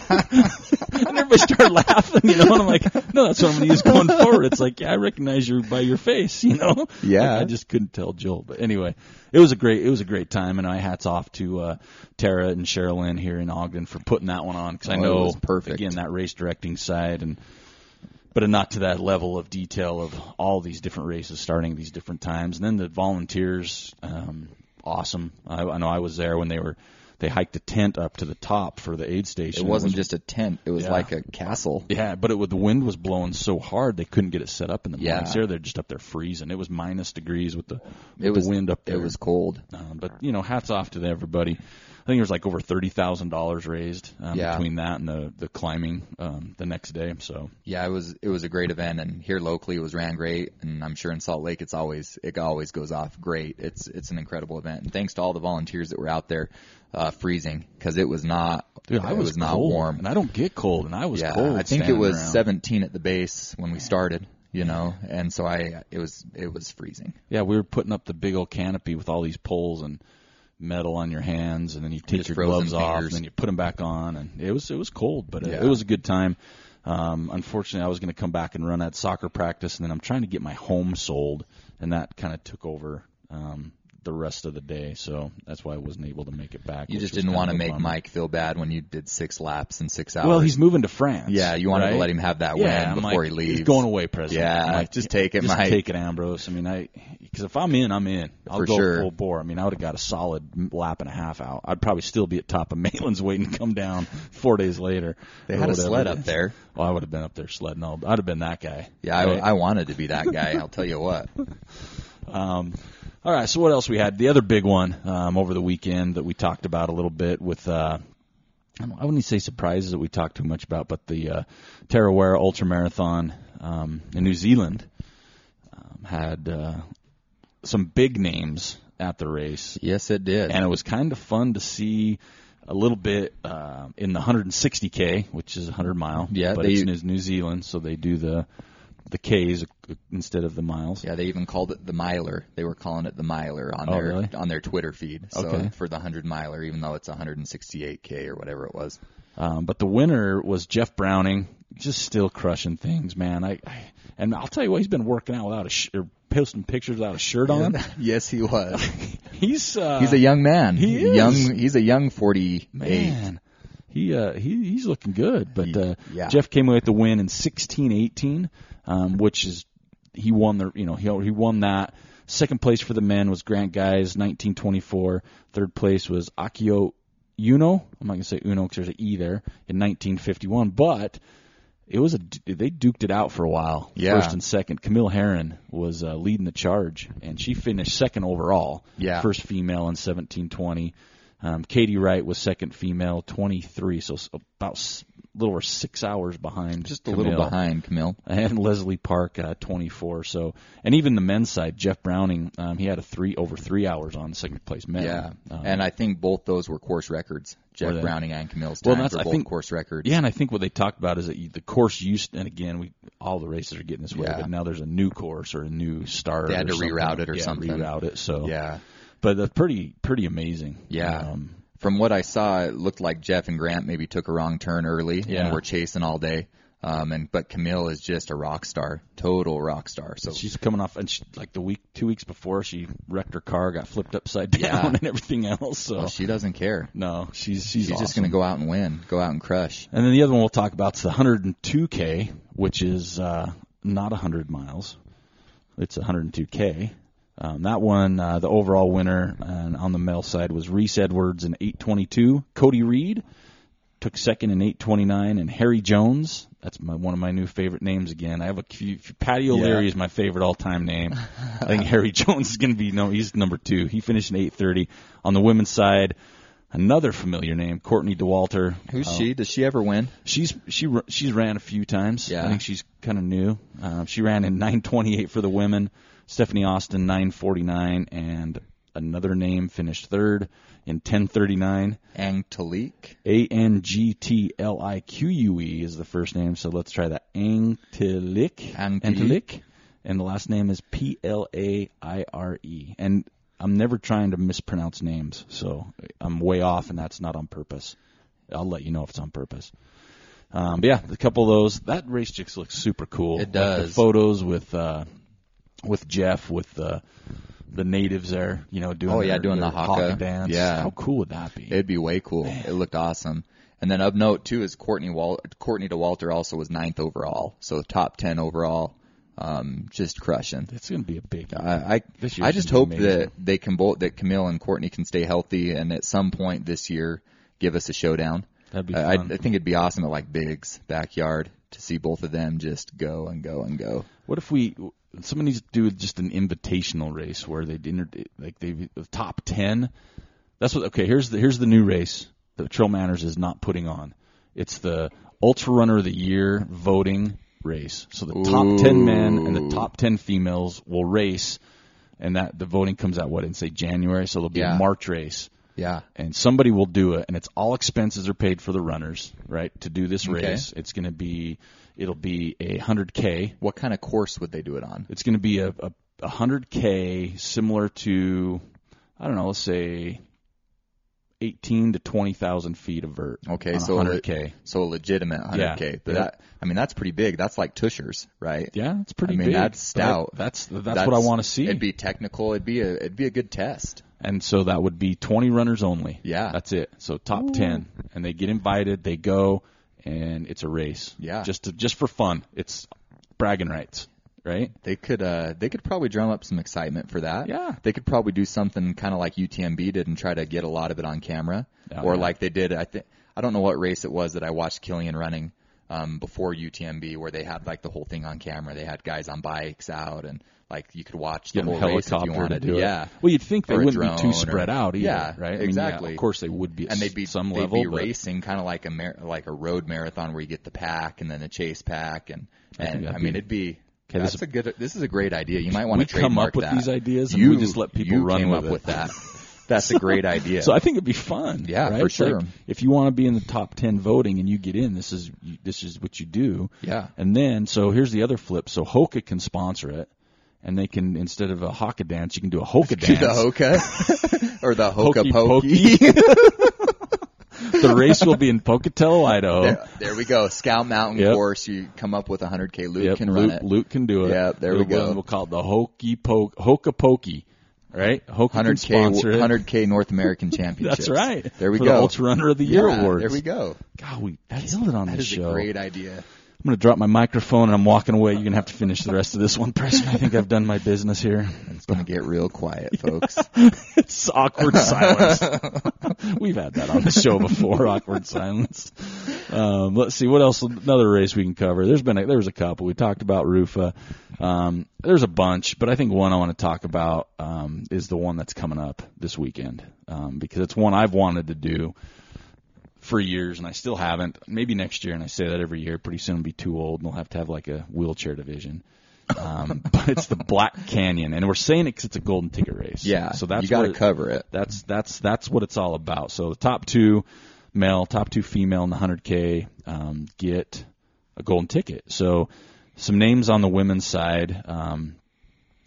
and everybody started laughing, you know. And I'm like, "No, that's what I'm going to use going forward." It's like, "Yeah, I recognize you by your face," you know. Yeah. Like, I just couldn't tell Joel, but anyway, it was a great, it was a great time, and I hats off to uh Tara and Sherilyn here in Ogden for putting that one on because I Oh, it know was perfect. again that race directing side and but not to that level of detail of all these different races starting at these different times. And then the volunteers, um, awesome. I, I know I was there when they were they hiked a tent up to the top for the aid station. It wasn't was- just a tent. It was Yeah. like a castle. yeah, but it was, the wind was blowing so hard they couldn't get it set up in the Yeah. There, they're just up there freezing. It was minus degrees with the, with It was the wind up there. It was cold. Um, but you know, hats off to everybody. I think there was like over thirty thousand dollars raised um, Yeah. between that and the the climbing um, the next day. So Yeah, it was it was a great event, and here locally it was ran great, and I'm sure in Salt Lake it's always it always goes off great. It's it's an incredible event, and thanks to all the volunteers that were out there uh, freezing because it was not Dude, I it was, not cold, warm. and I don't get cold, and I was yeah, cold. I think it was around. 17 at the base when we started, you know, and so I it was it was freezing. Yeah, we were putting up the big old canopy with all these poles and metal on your hands, and then you take Just your gloves off, and then you put them back on, and it was it was cold, but it, Yeah. it was a good time. Um, unfortunately, I was going to come back and run at soccer practice, and then I'm trying to get my home sold, and that kind of took over um, the rest of the day. So that's why I wasn't able to make it back. You just didn't want to make bummer. Mike feel bad when you did six laps in six hours. Well, he's moving to France. yeah, you wanted to let him have that yeah, win before like, he leaves. He's going away, President. Yeah, like, just take it, Mike. just Mike. take it, Ambrose. I mean, I because if I'm in, I'm in. I'll For go sure. full bore. I mean, I would have got a solid lap and a half out. I'd probably still be at top of <laughs> Maitland's waiting to come down four days later. They had a sled up there. Well, I would have been up there sledding. all- I'd have been that guy. Yeah, Right? I, I wanted to be that guy. I'll tell you what. <laughs> Um, all right. So what else we had? The other big one um, over the weekend that we talked about a little bit with. Uh, I I wouldn't say surprises that we talked too much about, but the uh, Tarawera Ultra Marathon um, in New Zealand um, had uh, some big names at the race, Yes, it did. and it was kind of fun to see a little bit uh, in the 160k, which is 100 mile. Yeah, but they- it's in New Zealand, so they do the the K's instead of the miles. Yeah, they even called it the miler. They were calling it the miler on Oh, their really? on their Twitter feed. So Okay. for the hundred miler, even though it's 168k or whatever it was. Um, but the winner was Jeff Browning, just still crushing things, man. I, I and I'll tell you what, he's been working out without a sh- or posting pictures without a shirt on. <laughs> yes, he was. <laughs> He's uh, He's a young man. He is. young. He's a young 48. man. He uh he he's looking good, but uh, Yeah. Jeff came away with the win in 16-18, um, which is he won the you know he he won that. Second place for the men was Grant Guise 1924. Third place was Akio Uno. I'm not gonna say Uno because there's an E there in 1951, but it was a they duked it out for a while. Yeah. First and second. Camille Herron was uh, leading the charge, and she finished second overall. Yeah. First female in 1720. Um, Katie Wright was second female, 23, so about s- a little over six hours behind. Just a Camille. little behind Camille. And <laughs> Leslie Park, uh, 24. So, and even the men's side, Jeff Browning, um, he had a three over three hours on second place men. Yeah, Um, and I think both those were course records. Jeff? Browning and Camille's Well, that's- I both think- course records. Yeah, and I think what they talked about is that you, the course used, and again, we all the races are getting this way, Yeah. but now there's a new course or a new start. They had or to reroute it or yeah, something. Reroute it. So, yeah. But that's pretty pretty amazing. Yeah. Um, From what I saw, it looked like Jeff and Grant maybe took a wrong turn early Yeah. and were chasing all day. Um, and but Camille is just a rock star, total rock star. So she's coming off, and she, like the week, two weeks before, she wrecked her car, got flipped upside down, Yeah. <laughs> and everything else. So well, she doesn't care. no, she's she's, She's just going to go out and win, go out and crush. And then the other one we'll talk about is the 102K, which is uh, not 100 miles. It's 102K. Um, that one, uh, the overall winner uh, on the male side was Reese Edwards in 822. Cody Reed took second in 829, and Harry Jones. That's my one of my new favorite names again. I have a few. Patty O'Leary Yeah. is my favorite all-time name. I think Harry <laughs> Jones is going to be no. He's number two. He finished in 830. On the women's side, Another familiar name, Courtney Dauwalter. Who's Uh, she? Does she ever win? She's she she's ran a few times. Yeah. I think she's kind of new. Uh, she ran in <laughs> 9:28 for the women. Stephanie Austin 9:49, and another name finished third in 10:39. Angelique. A N G T L I Q U E is the first name. So let's try that. Angelique. Angelique. And the last name is P L A I R E. And I'm never trying to mispronounce names, so I'm way off, and that's not on purpose. I'll let you know if it's on purpose. Um, but yeah, a couple of those. That race just looks super cool. It Like the does. photos with uh, with Jeff with the the natives there, you know, doing Oh, yeah, their- doing their the haka. dance. Yeah. how cool would that be? It'd be way cool. It looked awesome. And then of note too is Courtney Wal- Courtney Dauwalter also was ninth overall, so top ten overall. Um, just crushing. it's going to be a big. I I, This I just hope amazing. that they can both that Camille and Courtney can stay healthy and at some point this year give us a showdown. That'd be I, I fun. I think it'd be awesome at like Big's backyard to see both of them just go and go and go. What if we? Someone needs to do just an invitational race where they inter, like they the top ten. That's what. Okay, here's the here's the new race that Trail Manners is not putting on. It's the Ultra Runner of the Year voting race. So the top ten men and the top ten females will race, and that the voting comes out what in say January. So it'll be Yeah. a March race. Yeah. and somebody will do it, and it's all expenses are paid for the runners, right? To do this Okay. race, it's going to be it'll be a hundred k. What kind of course would they do it on? It's going to be a a, a hundred k similar to I don't know, let's say eighteen to twenty thousand feet of vert. Okay, on so hundred k. So a legitimate 100k. Yeah. But Yeah. that I mean that's pretty big. That's like Tushars, right? Yeah, it's pretty big. I mean, big. that's but I- stout. That's that's, what I want to see. It'd be technical. It'd be a it'd be a good test. and so that would be 20 runners only. Yeah. That's it. So top 10 and they get invited, they go and it's a race. Yeah. Just to, just for fun. It's bragging rights, right? They could uh they could probably drum up some excitement for that. Yeah. They could probably do something kind of like UTMB did and try to get a lot of it on camera, Oh, or yeah. like they did. I think I don't know what race it was that I watched Kilian running um, before UTMB, where they had like the whole thing on camera. They had guys on bikes out, and like you could watch the Get whole race if helicopter you wanted to do it. Yeah. Well, you'd think they wouldn't be too drone or- spread out either, Yeah, right? I mean, yeah, exactly. of course they would be at and they'd be some they'd level. be but racing kind of like a mar- like a road marathon where you get the pack and then the chase pack and and I, that'd mean be- it'd be Okay, this that's is- a good this is a great idea. You might want we to come up with that. these ideas and you, we just let people you run came with up it. with that. That's a <laughs> great idea. So I think it'd be fun. Yeah, right? for It's like, sure. if you want to be in the top ten voting and you get in, this is this is what you do. Yeah. And then so here's the other flip. So Hoka can sponsor it, and they can instead of a Hoka dance, you can do a Hoka <laughs> Do dance. the hoka <laughs> or the hoka Hokey pokey. <laughs> the race will be in Pocatello, Idaho. There, there we go. Scout Mountain Yep. course. You come up with a 100k. Luke Yep, can run Luke, it. Luke can do it. Yep, there we go. We'll call it the Hokey Poke Hoka Pokey. Right? Hoka 100k 100k North American <laughs> Championship. That's right. There we For go. The Ultra Runner of the Year yeah, awards. There we go. God, we killed it on That this is show. a great idea. I'm going to drop my microphone and I'm walking away. You're going to have to finish the rest of this one, Preston. I think I've done my business here. It's going to get real quiet, <laughs> folks. It's awkward silence. <laughs> We've had that on the show before, awkward silence. Um, let's see what else. Another race we can cover. There's been a, there was a couple. We talked about Rufa. Um, there's a bunch, but I think one I want to talk about um, is the one that's coming up this weekend um, because it's one I've wanted to do for years and I still haven't. Maybe next year, and I say that every year. Pretty soon, I'll be too old and we'll have to have like a wheelchair division. Um, <laughs> but it's the Black Canyon, and we're saying it because it's a golden ticket race. Yeah. so that's you got to cover it. that's that's that's what it's all about. So the top two male, top two female in the 100k um, get a golden ticket. So some names on the women's side. Um,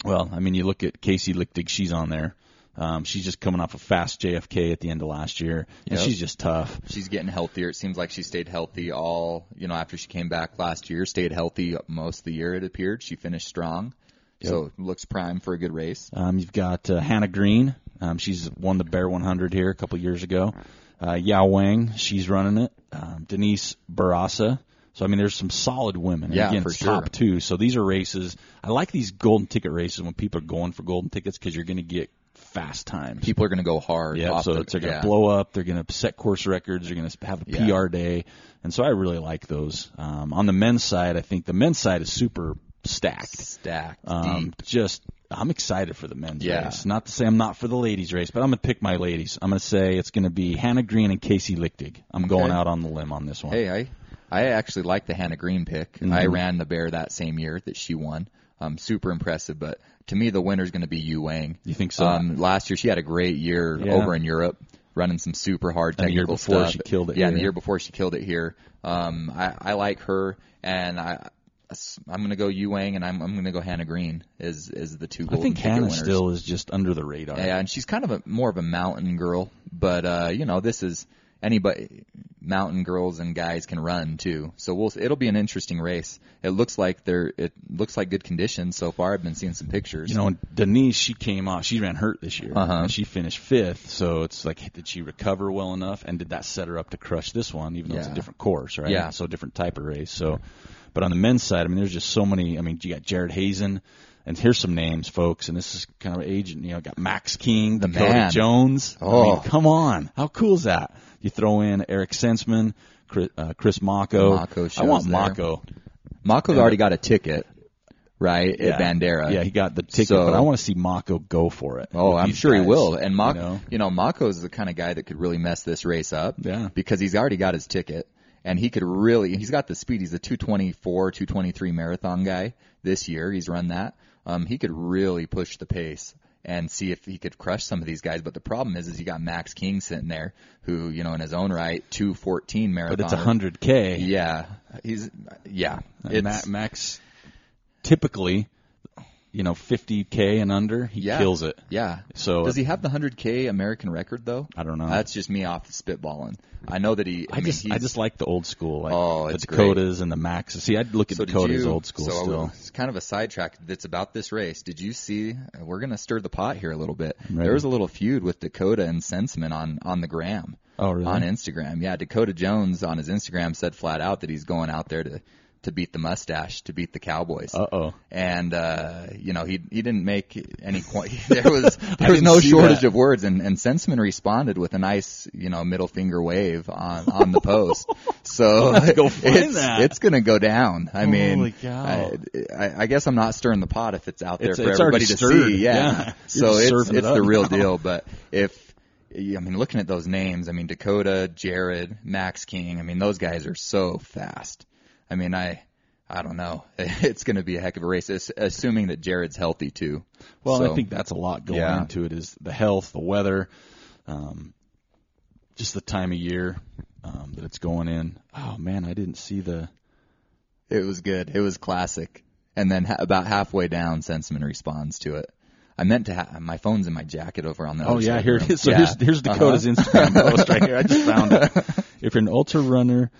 well, I mean, you look at Kaci Lickteig, she's on there. Um, she's just coming off a fast JFK at the end of last year, and Yep. she's just tough. She's getting healthier. It seems like she stayed healthy all, you know, after she came back last year. Stayed healthy most of the year. It appeared she finished strong, so looks prime for a good race. Um, you've got uh, Hannah Green. Um, she's won the Bear 100 here a couple years ago. Uh, Yiou Wang, she's running it. Um, Denise Bourassa. So I mean, there's some solid women. And Yeah, again, for it's sure. top two. So these are races. I like these golden ticket races when people are going for golden tickets because you're going to get fast times. People are going to go hard. Yeah, so the, they're going to yeah. blow up. They're going to set course records. They're going to have a Yeah. PR day, and so I really like those. Um, on the men's side, I think the men's side is super stacked. stacked Um, just I'm excited for the men's Yeah. race. Not to say I'm not for the ladies race, but I'm gonna pick my ladies. I'm gonna say it's gonna be Hannah Green and Kaci Lickteig. I'm going out on the limb on this one. Hey, I I actually like the Hannah Green pick. Mhm. I ran the bear that same year that she won. Um, super impressive, but to me the winner's going to be Yiou Wang. You think so? Um, last year she had a great year Yeah. over in Europe, running some super hard technical And the year before stuff. she killed it Yeah, and the year before she killed it here. Um, I, I like her, and I. I'm going to go Yiou Wang, and I'm I'm going to go Hannah Green is is the two I think Hannah winners. still is just under the radar. Yeah, and she's kind of a more of a mountain girl, but uh, you know, this is anybody mountain girls and guys can run too. So we'll it'll be an interesting race. It looks like they're it looks like good conditions so far. I've been seeing some pictures. You know, and Denise, she came off. She ran hurt this year, Uh-huh. she finished fifth. So it's like, did she recover well enough, and did that set her up to crush this one, even though it's a different course, right? Yeah. So a different type of race. So, but on the men's side, I mean, there's just so many. I mean, you got Jared Hazen, and here's some names, folks. And this is kind of agent. You know, got Max King, The Dakota man. Jones. I Oh. mean, come on, how cool is that? You throw in Eric Senseman, Chris, uh, Chris Mocko. Mocko I want there. Mocko. Mocko's Yeah. already got a ticket, right? Yeah. At Bandera. Yeah, he got the ticket, So- but I want to see Mocko go for it. Oh, I'm sure he will. And Mocko, you know? you know, Mocko's the kind of guy that could really mess this race up. Yeah. Because he's already got his ticket and he could really, he's got the speed. He's a 224, 223 marathon guy this year. He's run that. Um, he could really push the pace and see if he could crush some of these guys. But the problem is, is you got Max King sitting there who, you know, in his own right, 214 marathon. But it's a hundred k. Yeah. He's, yeah. It's, Ma- Max typically, you know, 50k and under, he Yeah. kills it. yeah. So Does he have the 100K American record though? I don't know. That's just me off the spitballing. I know that he. I, I, mean, just I just like the old school, like Oh, the Dakotas and the Maxes. See, I'd look at So Dakotas you, old school so still. It's kind of a sidetrack that's about this race. Did you see? We're going to stir the pot here a little bit. ready. There was a little feud with Dakota and Senseman on on the gram. Oh, really? On Instagram, yeah. Dakota Jones on his Instagram said flat out that he's going out there to to beat the mustache, to beat the Cowboys. Uh oh. and uh, you know he he didn't make any. <laughs> Qu- <laughs> there was there was no shortage that. of words, and and Senseman responded with a nice you know middle finger wave on on the post. <laughs> So I'll have to go it's, that. it's gonna go down. I mean, Holy cow. I, I, I guess I'm not stirring the pot if it's out there It's- for it's everybody already to stirred. see. Yeah. Yeah. So just it's it it's the real now. deal. But if I mean, looking at those names, I mean Dakota, Jared, Max King. I mean, those guys are so fast. I mean, I. I don't know. <laughs> It's going to be a heck of a race, assuming that Jared's healthy too. Well, So- I think that's a lot going Yeah. into it. Is the health, the weather, um, just the time of year um, that it's going in. Oh man, I didn't see the. It was good. It was classic. And then ha- about halfway down, Senseman responds to it. I meant to have my phone's in my jacket over on the. Oh yeah, here of it is. So room. here's here's Dakota's Uh-huh. Instagram post right here. I just <laughs> found it. If you're an ultra runner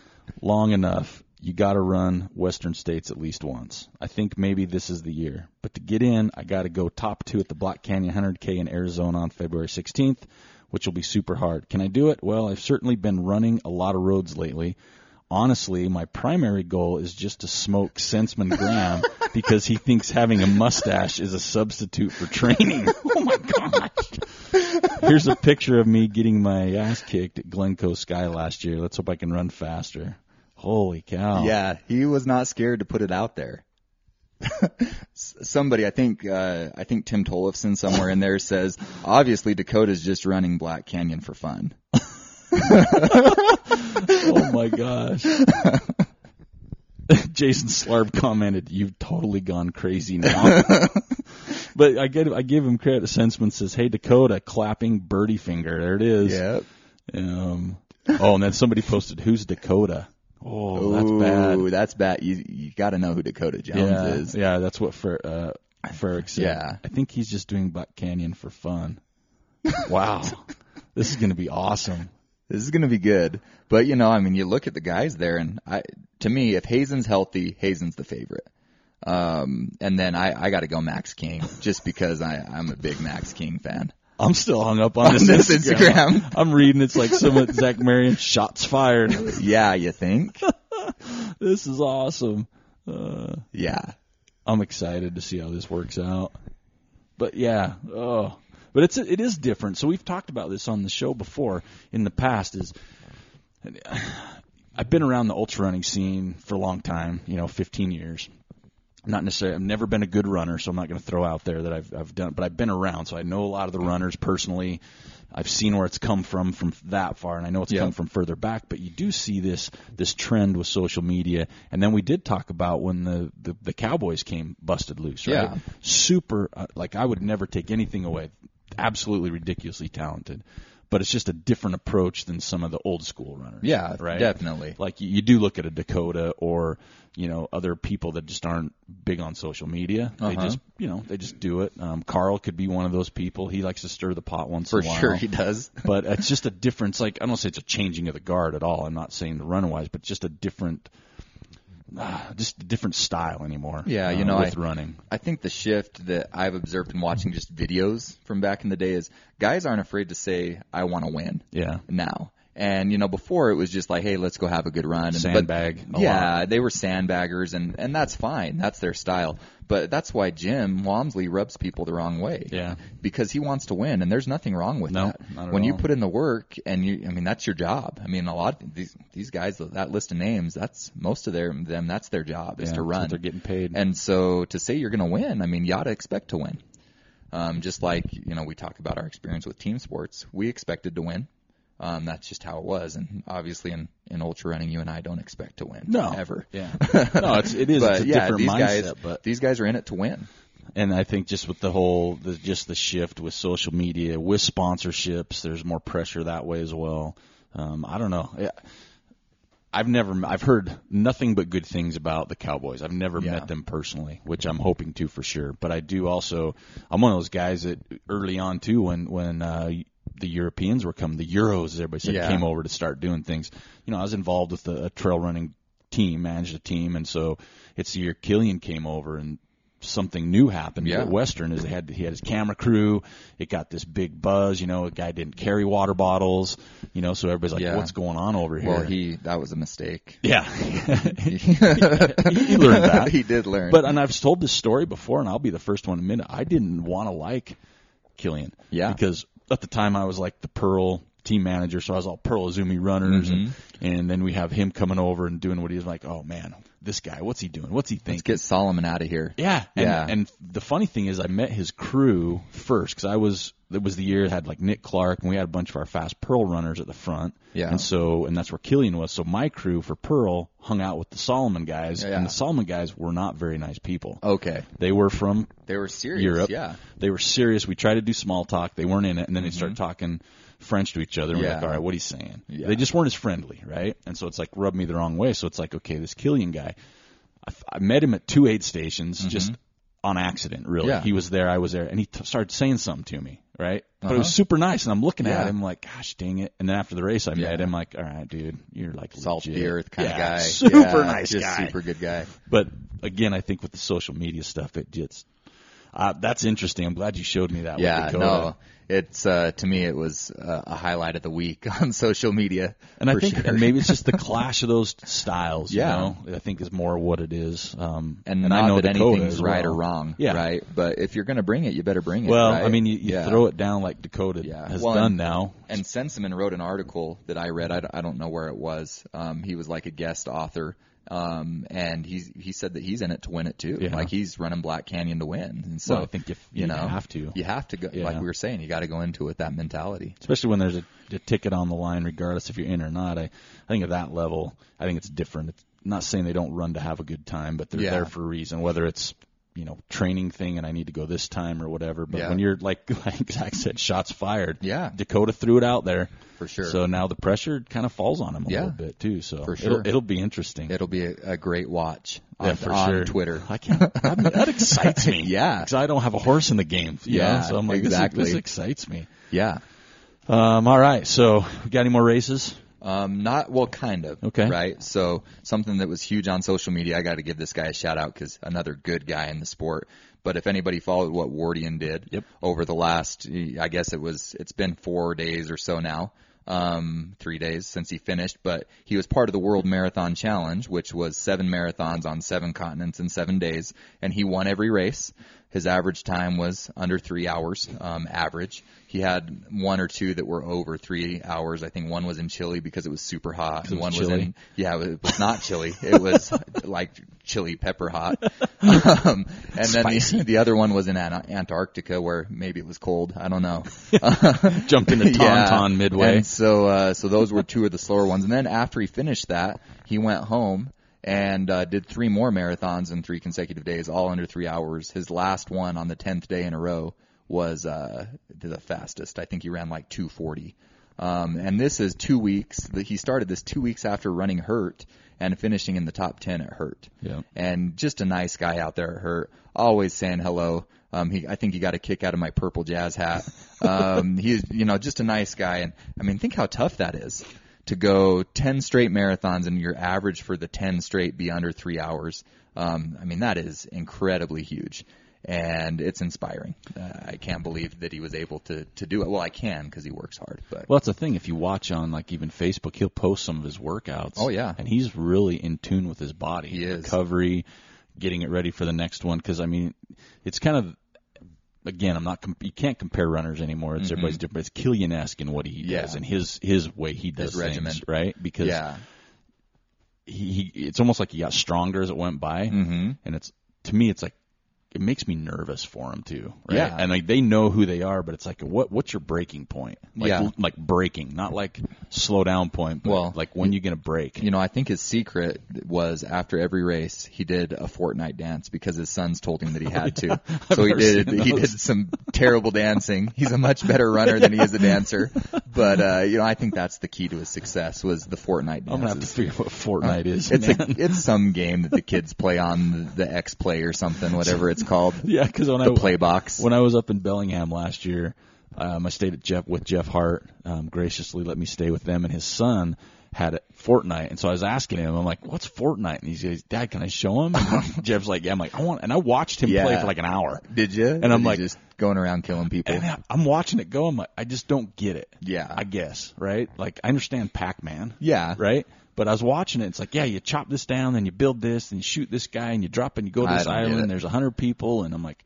long enough, you got to run Western States at least once. I think maybe this is the year. But to get in, I got to go top two at the Black Canyon 100K in Arizona on February 16th, which will be super hard. Can I do it? Well, I've certainly been running a lot of roads lately. Honestly, my primary goal is just to smoke Senseman Graham <laughs> because he thinks having a mustache is a substitute for training. <laughs> Oh my gosh. Here's a picture of me getting my ass kicked at Glencoe Sky last year. Let's hope I can run faster. Holy cow. Yeah, he was not scared to put it out there. <laughs> Somebody, I think, uh, I think Tim Tollefson somewhere in there says, obviously Dakota's just running Black Canyon for fun. <laughs> Oh my gosh. <laughs> Jason Schlarb commented, "You've totally gone crazy now." but I get I give him credit. Senseman says, "Hey Dakota, clapping birdie finger. There it is." Yep. Um, oh, and then somebody posted, "Who's Dakota?" Oh, that's bad. Ooh, that's bad. You you got to know who Dakota Jones yeah, is. yeah, that's what for uh, said. Yeah. I think he's just doing Buck Canyon for fun. <laughs> Wow, this is going to be awesome. This is going to be good. But you know, I mean, you look at the guys there, and I, to me, if Hazen's healthy, Hazen's the favorite. Um, and then I, I got to go Max King just because I, I'm a big Max King fan. I'm still hung up on, On this, this Instagram. Instagram. <laughs> I'm reading. It's like some Zach Marion shots fired. <laughs> Yeah, you think? <laughs> this is awesome. Uh, Yeah. I'm excited to see how this works out. But yeah, oh, but it's it is different. So we've talked about this on the show before in the past. Is <sighs> I've been around the ultra running scene for a long time, you know, 15 years, not necessarily. I've never been a good runner, so I'm not going to throw out there that I've I've done. But I've been around, so I know a lot of the runners personally. I've seen where it's come from from that far, and I know it's Yeah. come from further back. But you do see this this trend with social media, and then we did talk about when the the, the Cowboys came busted loose, right? Yeah. Super. Uh, like I would never take anything away. Absolutely ridiculously talented. But it's just a different approach than some of the old school runners. Yeah, right. definitely. Like you, you do look at a Dakota or you know other people that just aren't big on social media. They Uh-huh. just you know they just do it. Um, Carl could be one of those people. He likes to stir the pot once For in a while. sure he does. <laughs> but it's just a difference. Like I don't say it's a changing of the guard at all. I'm not saying the wise, but just a different, ah, just a different style anymore. Yeah, you uh, know, with I- running. I think the shift that I've observed in watching just videos from back in the day is guys aren't afraid to say, I want to win Yeah, now. And, you know, before it was just like, hey, let's go have a good run. And, but- Sandbag a yeah, lot. they were sandbaggers, and, and that's fine. That's their style. But that's why Jim Walmsley rubs people the wrong way. Yeah. Because he wants to win, and there's nothing wrong with No, that. when you put in the work, and you, I mean, that's your job. I mean, a lot of these these guys, that list of names, that's most of their them. That's their job is Yeah, to run. they're getting paid. And so to say you're going to win, I mean, you ought to expect to win. Um, just like you know, we talk about our experience with team sports. We expected to win. Um, that's just how it was. And obviously, in in ultra running, you and I don't expect to win. No, ever. Yeah, <laughs> no, it's it is. but it's a yeah, different these mindset, guys, but these guys are in it to win. and I think just with the whole, the, just the shift with social media, with sponsorships, there's more pressure that way as well. Um, I don't know. Yeah. I've never, I've heard nothing but good things about the Cowboys. I've never Yeah. met them personally, which I'm hoping to for sure. But I do also, I'm one of those guys that early on too, when when uh, the Europeans were coming, the Euros, as everybody said, Yeah. came over to start doing things. You know, I was involved with a, a trail running team, managed a team, and so it's the year Kilian came over and something new happened Yeah. at Western is they had he had his camera crew. It got this big buzz. You know, a guy didn't carry water bottles. You know, so everybody's like, Yeah. "What's going on over here?" Well, he that was a mistake. <laughs> yeah, <laughs> he he learned that. he did learn. But and I've told this story before, and I'll be the first one to admit it. I didn't want to like Kilian. Yeah. Because at the time I was like the Pearl team manager, so I was all Pearl Izumi runners, and Mm-hmm. and then we have him coming over and doing what he's like. Oh man, this guy, what's he doing? What's he thinking? let's get Salomon out of here. Yeah, and, Yeah. And the funny thing is, I met his crew first because I was. It was the year it had like Nick Clark, and we had a bunch of our fast Pearl runners at the front. Yeah. And so, and that's where Kilian was. So my crew for Pearl hung out with the Salomon guys, Yeah. and the Salomon guys were not very nice people. Okay, They were from they were serious. Europe. Yeah. They were serious. We tried to do small talk. They weren't in it, and then they mm-hmm. started talking French to each other. And we're like, Mm-hmm. Yeah. all right, what he's saying? Yeah. They just weren't as friendly, right? And so it's like rubbed me the wrong way. So it's like, okay, this Kilian guy, I, I met him at two aid stations just on accident. Really, Mm-hmm. Yeah. he was there, I was there, and he t- started saying something to me, right? But it Uh-huh. was super nice, and I'm looking at him like, gosh, dang it. And then after the race, I Yeah. met him like, all right, dude, you're like Salt legit. the earth kind Yeah, of guy. <laughs> super Yeah, nice just guy. Super good guy. But again, I think with the social media stuff, it just uh, that's interesting. I'm glad you showed me that. with Yeah, no, it's uh, to me it was uh, a highlight of the week <laughs> on social media. And I think sure. and maybe it's just the <laughs> clash of those styles. Yeah. you know? I think is more what it is. Um, and, I not know that Dakota anything's right well. or wrong, Yeah. right? But if you're going to bring it, you better bring it. Well, right? I mean, you, you Yeah. throw it down like Dakota Yeah. has Well, done and- now. And Senseman wrote an article that I read. I, I don't know where it was. Um, he was like a guest author. Um, and he's, he said that he's in it to win it too. Yeah. Like he's running Black Canyon to win. And so Well, I think if you you know, have to. you have to go, Yeah. like we were saying, you got to go into it with that mentality. especially when there's a, a ticket on the line, regardless if you're in or not. I, I think at that level, I think it's different. It's not saying they don't run to have a good time, but they're Yeah. there for a reason. Whether it's you know training thing and I need to go this time or whatever. But Yeah. when you're like <laughs> like Zach said, shots fired. Yeah. Dakota threw it out there For sure. So now the pressure kind of falls on him a Yeah. little bit too. So For it'll, sure. it'll be interesting. It'll be a, a great watch on, yeah, for on sure. Twitter. I can't. I mean, that excites me. <laughs> Yeah. because I don't have a horse in the game. you know? Yeah, so I'm like, this exactly. this excites me. Yeah. Um, all right, so we got any more races? Um, not well, kind of. Okay. Right. So something that was huge on social media. I got to give this guy a shout out because another good guy in the sport. But if anybody followed what Wardian did Yep. over the last, I guess it was, it's been four days or so now, um, three days since he finished. But he was part of the World Marathon Challenge, which was seven marathons on seven continents in seven days, and he won every race. His average time was under three hours, um, average. He had one or two that were over three hours. I think one was in Chile because it was super hot, and was one was chilly. in yeah, it was not chili. It was <laughs> like chili pepper hot. <laughs> Um, and then the, the other one was in Ant- Antarctica where maybe it was cold. I don't know. <laughs> Jumped into Yeah. Tauntaun midway. And so, uh, so those were two of the slower ones. And then after he finished that, he went home and uh, did three more marathons in three consecutive days, all under three hours. His last one on the tenth day in a row was uh, the fastest. I think he ran like 240. Um, and this is two weeks. He started this two weeks after running Hurt and finishing in the top ten at Hurt. Yeah. And just a nice guy out there at Hurt, always saying hello. Um, he, I think he got a kick out of my purple jazz hat. <laughs> Um, he's, you know, just a nice guy. And I mean, think how tough that is to go 10 straight marathons and your average for the 10 straight be under three hours. Um, I mean, that is incredibly huge. And it's inspiring. Uh, I can't believe that he was able to, to do it. Well, I can because he works hard, but Well, that's the thing. If you watch on like even Facebook, he'll post some of his workouts. Oh, yeah. and he's really in tune with his body. He is. recovery, getting it ready for the next one. Because I mean, it's kind of again, I'm not. Com- you can't compare runners anymore. It's everybody's different. It's Kilian-esque in what he Mm-hmm. Yeah. does and his his way he does His things, regimen. right? Because yeah, he, he it's almost like he got stronger as it went by, Mhm. and it's to me, it's like it makes me nervous for him too. Right? Yeah. and like they know who they are, but it's like what what's your breaking point? Like, Yeah. like breaking, not like slow down point. But Well, like when you gonna break? You know, I think his secret was after every race he did a Fortnite dance because his sons told him that he had to. <laughs> so he did he did some terrible dancing. He's a much better runner than he is a dancer. But uh, you know, I think that's the key to his success was the Fortnite dances. I'm gonna have to figure out what Fortnite is. it's man. a, it's some game that the kids play on the X Play or something, whatever <laughs> it's called. <laughs> yeah, because when The I play box. when I was up in Bellingham last year, um, I stayed at Jeff with Jeff Hart. Um, graciously let me stay with them, and his son had a Fortnite, and so I was asking him, I'm like, "What's Fortnite?" And he says, "Dad, can I show him?" And <laughs> Jeff's like, "Yeah." I'm like, "I want," and I watched him play for like an hour, Did you? And I'm like- just going around killing people. and I- I'm watching it go. I'm like, I just don't get it. Yeah. I guess right. Like I understand Pac-Man. Yeah. Right. But I was watching it. It's like, yeah, you chop this down, then you build this, and you shoot this guy, and you drop, and you go to this island. There's a hundred people, and I'm like,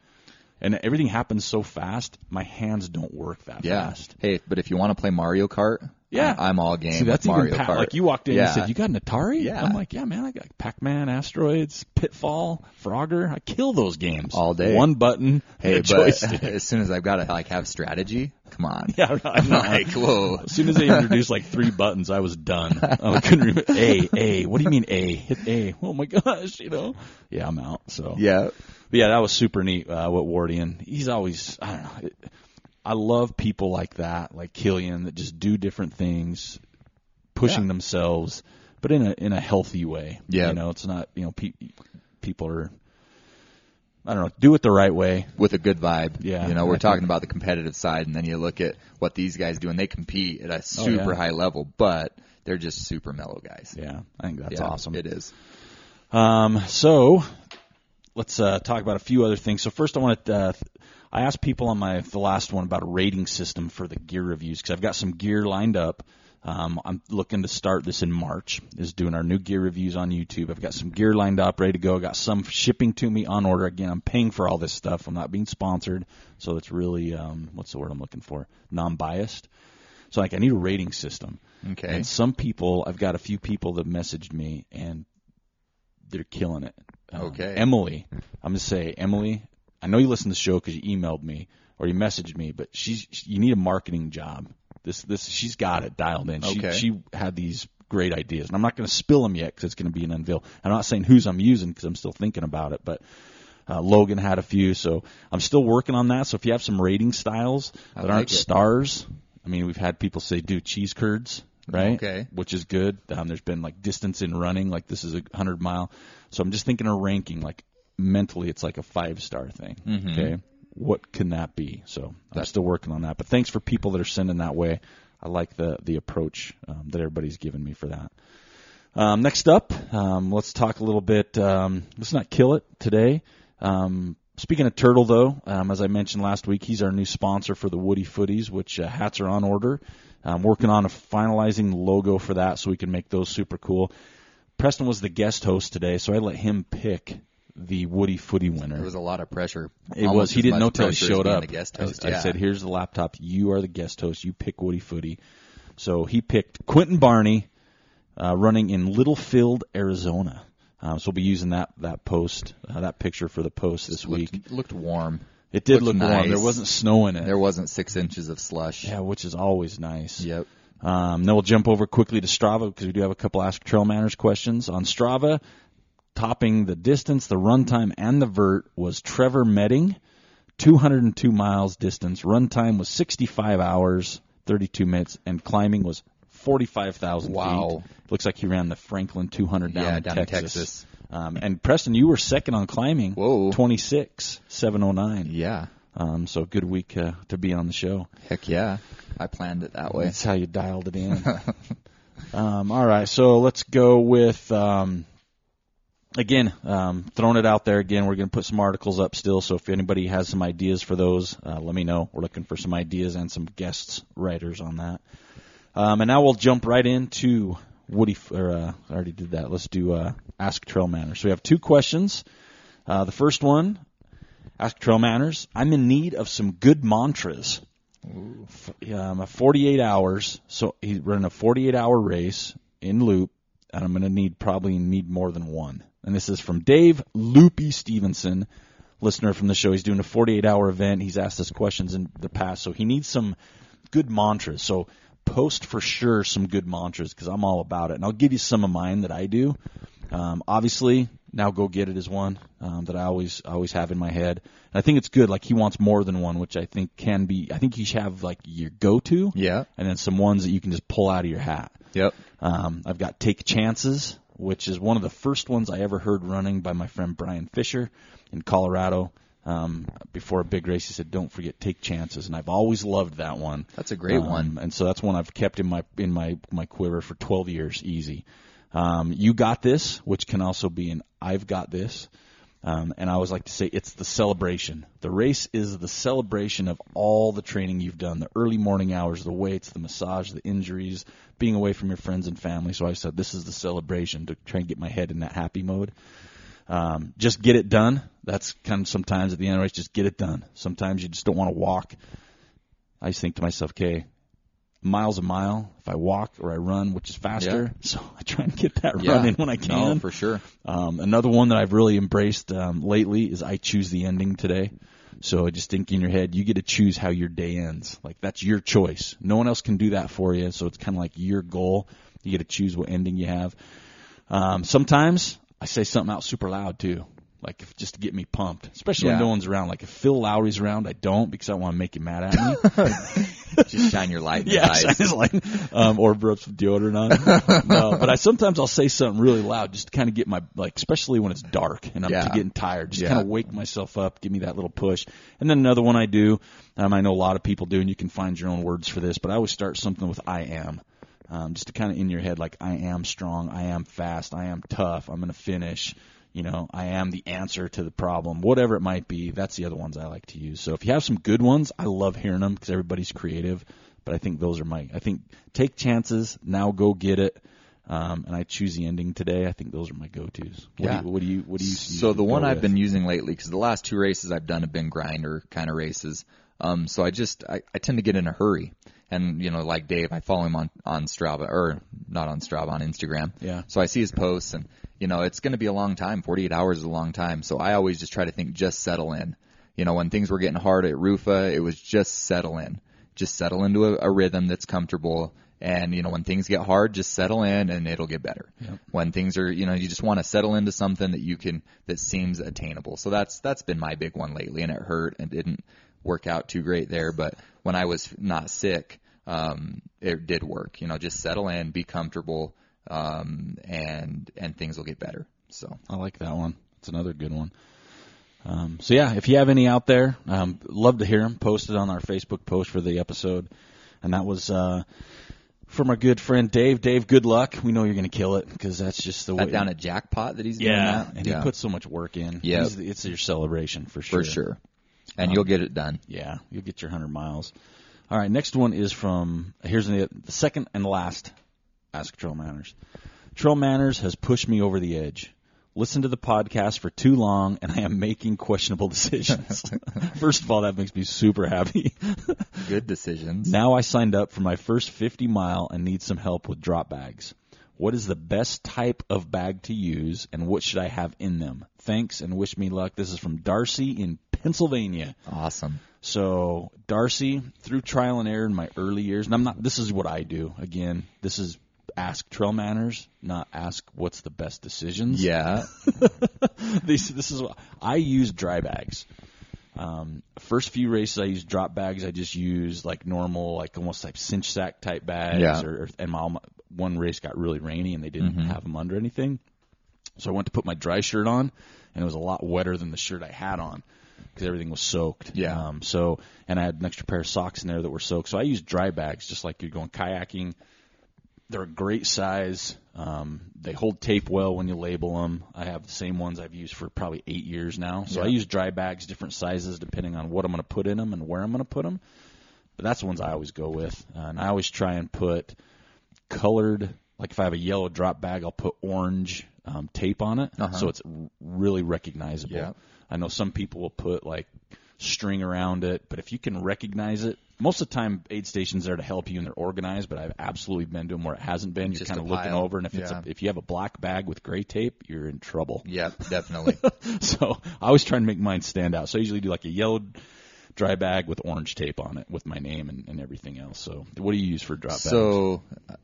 and everything happens so fast. My hands don't work that Yeah. fast. Hey, but if you want to play Mario Kart, Yeah. I'm all game See, that's with Mario even pa- Kart. like you walked in yeah. and said, "You got an Atari?" Yeah. I'm like, "Yeah, man, I got Pac-Man, Asteroids, Pitfall, Frogger. I kill those games All day. One button, <laughs> Hey, but joystick. <laughs> as soon as I've got to like have strategy, come on. <laughs> Yeah, I'm know. like, whoa. As soon as they introduced like three buttons, I was done. I couldn't remember. A, A. What do you mean A? Hit A. Oh my gosh, you know? Yeah, I'm out. So Yeah. But yeah, that was super neat. Uh, what Wardian, he's always, I don't know. It, I love people like that, like Kilian, that just do different things, pushing Yeah. themselves, but in a in a healthy way. Yeah. you know, it's not you know pe- people are, I don't know, do it the right way. With a good vibe. Yeah, You know, we're I talking think- about the competitive side, and then you look at what these guys do, and they compete at a super Oh, yeah. high level, but they're just super mellow guys. Yeah, I think that's Yeah, awesome. It is. Um, so let's uh, talk about a few other things. So first, I want to. Uh, I asked people on my the last one about a rating system for the gear reviews because I've got some gear lined up. Um, I'm looking to start this in March. Is doing our new gear reviews on YouTube. I've got some gear lined up, ready to go. I got some shipping to me on order. Again, I'm paying for all this stuff. I'm not being sponsored, so it's really um, what's the word I'm looking for? Non-biased. So like I need a rating system. Okay. And some people, I've got a few people that messaged me and they're killing it. Um, Okay. Emily, I'm gonna say Emily. I know you listen to the show because you emailed me or you messaged me, but she's you need a marketing job. This this she's got it dialed in. She Okay. she had these great ideas, and I'm not going to spill them yet because it's going to be an unveil. I'm not saying whose I'm using because I'm still thinking about it, but. Uh, Logan had a few, so I'm still working on that. So if you have some rating styles that like aren't it. stars, I mean, we've had people say do cheese curds, right? Okay. Which is good. Um, there's been like distance in running, like this is a hundred mile. So I'm just thinking of ranking, like mentally, it's like a five star thing. Mhm. Okay. What can that be? So I'm still working on that. But thanks for people that are sending that way. I like the the approach um, that everybody's given me for that. Um, next up, um, let's talk a little bit. Um, let's not kill it today. Um, speaking of Turtle, though, um, as I mentioned last week, he's our new sponsor for the Woody Footies, which uh, hats are on order. I'm working on a finalizing logo for that so we can make those super cool. Preston was the guest host today, so I let him pick the Woody Footy winner. There was a lot of pressure. It Almost was. He didn't know till he showed up. I- host. I, yeah. said, "Here's the laptop. You are the guest host. You pick Woody Footy." So he picked Quentin Barney, uh, running in Littlefield, Arizona. Um, so we'll be using that that post, uh, that picture for the post this week. looked, looked warm. It did looked look warm. There wasn't snow in it. There wasn't six inches of slush. yeah, which is always nice. Yep. Um, then we'll jump over quickly to Strava because we do have a couple Ask Trail Manners questions on Strava. Topping the distance, the runtime, and the vert was Trevor Medding, 202 miles distance. Runtime was 65 hours, 32 minutes, and climbing was 45,000 Wow. feet. Looks like he ran the Franklin 200 down, Yeah, in, down in Texas. Texas. Um, and Preston, you were second on climbing. Whoa. 26, 709. Yeah. Um, so good week uh, to be on the show. Heck yeah. I planned it that way. That's how you dialed it in. <laughs> um, all right, so let's go with um, again um, throwing it out there again. We're going to put some articles up still, so if anybody has some ideas for those, uh, let me know. We're looking for some ideas and some guests writers on that. Um, and now we'll jump right into Woody. F- Or uh, I already did that. Let's do uh, Ask Trail Manners. So we have two questions. Uh, the first one, Ask Trail Manners. I'm in need of some good mantras um, a 48 hours. So he's running a 48 hour race in loop, and I'm going to need probably need more than one. And this is from Dave Loopy Stevenson, listener from the show. He's doing a 48 hour event. He's asked us questions in the past, so he needs some good mantras. So post for sure some good mantras because I'm all about it, and I'll give you some of mine that I do. Um, obviously, now go get it is one um, that I always always have in my head. And I think it's good. Like he wants more than one, which I think can be. I think you should have like your go to, Yeah. and then some ones that you can just pull out of your hat. Yep. Um, I've got Take Chances, which is one of the first ones I ever heard running by my friend Brian Fisher in Colorado. Um, before a big race, he said, "Don't forget Take Chances," and I've always loved that one. That's a great Um, one. and so that's one I've kept in my in my my quiver for 12 years, easy. Um, you got this, which can also be an I've got this. Um, and I always like to say it's the celebration. The race is the celebration of all the training you've done, the early morning hours, the weights, the massage, the injuries, being away from your friends and family. So I said this is the celebration to try and get my head in that happy mode. Um, just get it done. That's kind of sometimes at the end of the race, just get it done. Sometimes you just don't want to walk. I just think to myself, okay, miles a mile if I walk or I run, which is faster. <laughs> So I try and get that Yeah. run in when I can. No, for sure. Um, another one that I've really embraced um, lately is I choose the ending today. So I just think in your head, you get to choose how your day ends. Like that's your choice. No one else can do that for you. So it's kind of like your goal. You get to choose what ending you have. Um, sometimes I say something out super loud too, like if, just to get me pumped, especially when no one's around. Like if Phil Lowry's around, I don't because I don't want to make him mad at me. <laughs> Just shine your light in Yeah, his shine eyes. his light. <laughs> Um, or rub some deodorant on. no, but I sometimes I'll say something really loud just to kind of get my like, especially when it's dark and I'm Yeah. getting tired, just Yeah. kind of wake myself up, give me that little push. And then another one I do, um, I know a lot of people do, and you can find your own words for this, but I always start something with "I am." Um, just to kind of in your head, like I am strong, I am fast, I am tough, I'm gonna finish. You know, I am the answer to the problem, whatever it might be. That's the other ones I like to use. So if you have some good ones, I love hearing them because everybody's creative. But I think those are my. I think take chances. Now go get it. Um, and I choose the ending today. I think those are my go-tos. What Yeah. Do you, what do you? What do you? So the one I've with? been using lately, because the last two races I've done have been grinder kind of races. Um, so I just I, I tend to get in a hurry, and you know, like Dave, I follow him on on Strava or not on Strava on Instagram. Yeah. So I see his posts, and you know, it's going to be a long time. 48 hours is a long time. So I always just try to think, just settle in. You know, when things were getting hard at Rufa, it was just settle in, just settle into a, a rhythm that's comfortable. And you know, when things get hard, just settle in, and it'll get better. When things are, you know, you just want to settle into something that you can that seems attainable. So that's that's been my big one lately, and it hurt and didn't work out too great there. But when I was not sick, um, it did work. You know, just settle in, be comfortable, um, and and things will get better. So I like that one. It's another good one. Um, so yeah, if you have any out there, um, love to hear them. Posted on our Facebook post for the episode, and that was uh, from our good friend Dave. Dave, good luck. We know you're going to kill it because that's just the that way. down at Jackpot that he's doing yeah, that. and yeah, he puts so much work in. Yeah. It's your celebration for sure. for sure, and you'll get it done. Yeah, you'll get your 100 miles. All right, next one is from, here's the, the second and last Ask Trail Manners. Trail Manners has pushed me over the edge. Listen to the podcast for too long, and I am making questionable decisions. <laughs> First of all, that makes me super happy. Good decisions. now I signed up for my first 50 mile and need some help with drop bags. What is the best type of bag to use, and what should I have in them? Thanks, and wish me luck. This is from Darcy in Pennsylvania. Awesome. So Darcy, through trial and error in my early years, and I'm not. This is what I do. Again, this is ask trail manners, not ask what's the best decisions. Yeah. <laughs> this this is what I use dry bags. Um, first few races I used drop bags. I just used like normal, like almost like cinch sack type bags. Yeah. Or, or and my one race got really rainy and they didn't Mm-hmm. have them under anything. So I went to put my dry shirt on and it was a lot wetter than the shirt I had on because everything was soaked. Yeah. Um, so and I had an extra pair of socks in there that were soaked. So I used dry bags just like you're going kayaking. They're a great size. Um, they hold tape well when you label them. I have the same ones I've used for probably eight years now. So I use dry bags, different sizes depending on what I'm going to put in them and where I'm going to put them. But that's the ones I always go with. Uh, and I always try and put colored, like if I have a yellow drop bag, I'll put orange um, tape on it, Uh-huh. so it's really recognizable. Yeah. I know some people will put like string around it, but if you can recognize it, most of the time aid stations there to help you and they're organized. But I've absolutely been to them where it hasn't been. You're Just kind of looking over, and if it's a, if you have a black bag with gray tape, you're in trouble. Yeah, <laughs> definitely. so I always try and make mine stand out. So I usually do like a yellow dry bag with orange tape on it with my name and, and everything else. So what do you use for drop bags? So uh,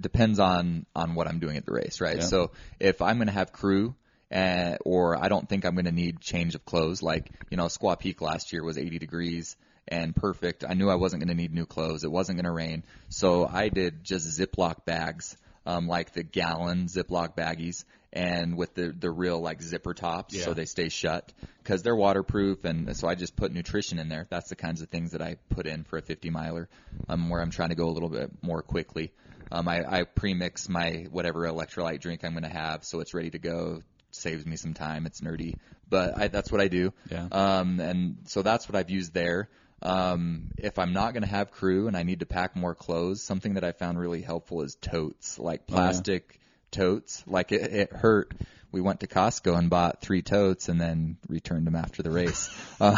depends on on what I'm doing at the race, right? Yeah. So if I'm going to have crew, uh, or I don't think I'm going to need change of clothes, like you know, Squaw Peak last year was 80 degrees and perfect. I knew I wasn't going to need new clothes. It wasn't going to rain, so I did just Ziploc bags, um, like the gallon Ziploc baggies, and with the the real like zipper tops, Yeah. so they stay shut because they're waterproof. And so I just put nutrition in there. That's the kinds of things that I put in for a 50 miler, um, where I'm trying to go a little bit more quickly. Um, I, I pre-mix my whatever electrolyte drink I'm going to have, so it's ready to go. Saves me some time. It's nerdy, but I, that's what I do. Yeah. Um, and so that's what I've used there. Um, if I'm not going to have crew and I need to pack more clothes, something that I found really helpful is totes, like yeah. plastic totes. Like it, it hurt. We went to Costco and bought three totes and then returned them after the race. <laughs> <laughs> Um,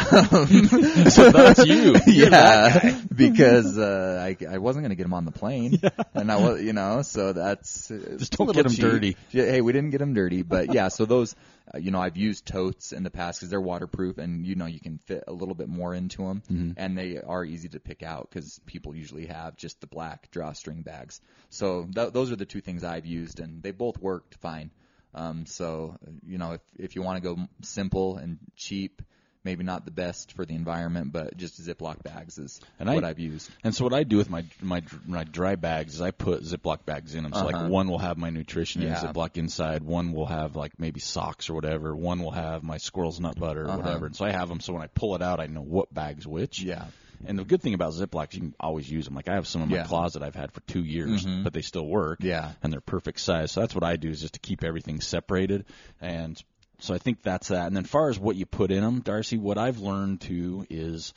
so that's you. <laughs> You're yeah, because uh, I, I wasn't going to get them on the plane, and I was, you know, so that's just don't get 'em dirty. Hey, we didn't get them dirty, but yeah. So those, uh, you know, I've used totes in the past because they're waterproof, and you know, you can fit a little bit more into them, Mm-hmm. and they are easy to pick out because people usually have just the black drawstring bags. So th- those are the two things I've used, and they both worked fine. Um, so you know, if if you want to go simple and cheap. Maybe not the best for the environment, but just Ziploc bags is And what I've used. And so what I do with my my my dry bags is I put Ziploc bags in them. So Uh-huh. like one will have my nutrition in Yeah. Ziploc inside, one will have like maybe socks or whatever, one will have my squirrel's nut butter or Uh-huh. whatever. And so I have them so when I pull it out, I know what bag's which. Yeah. And the good thing about Ziplocs, you can always use them. Like I have some in my Yeah. closet I've had for two years, Mhm. but they still work. Yeah. And they're perfect size. So that's what I do is just to keep everything separated. And so I think that's that. And then far as what you put in them, Darcy, what I've learned too is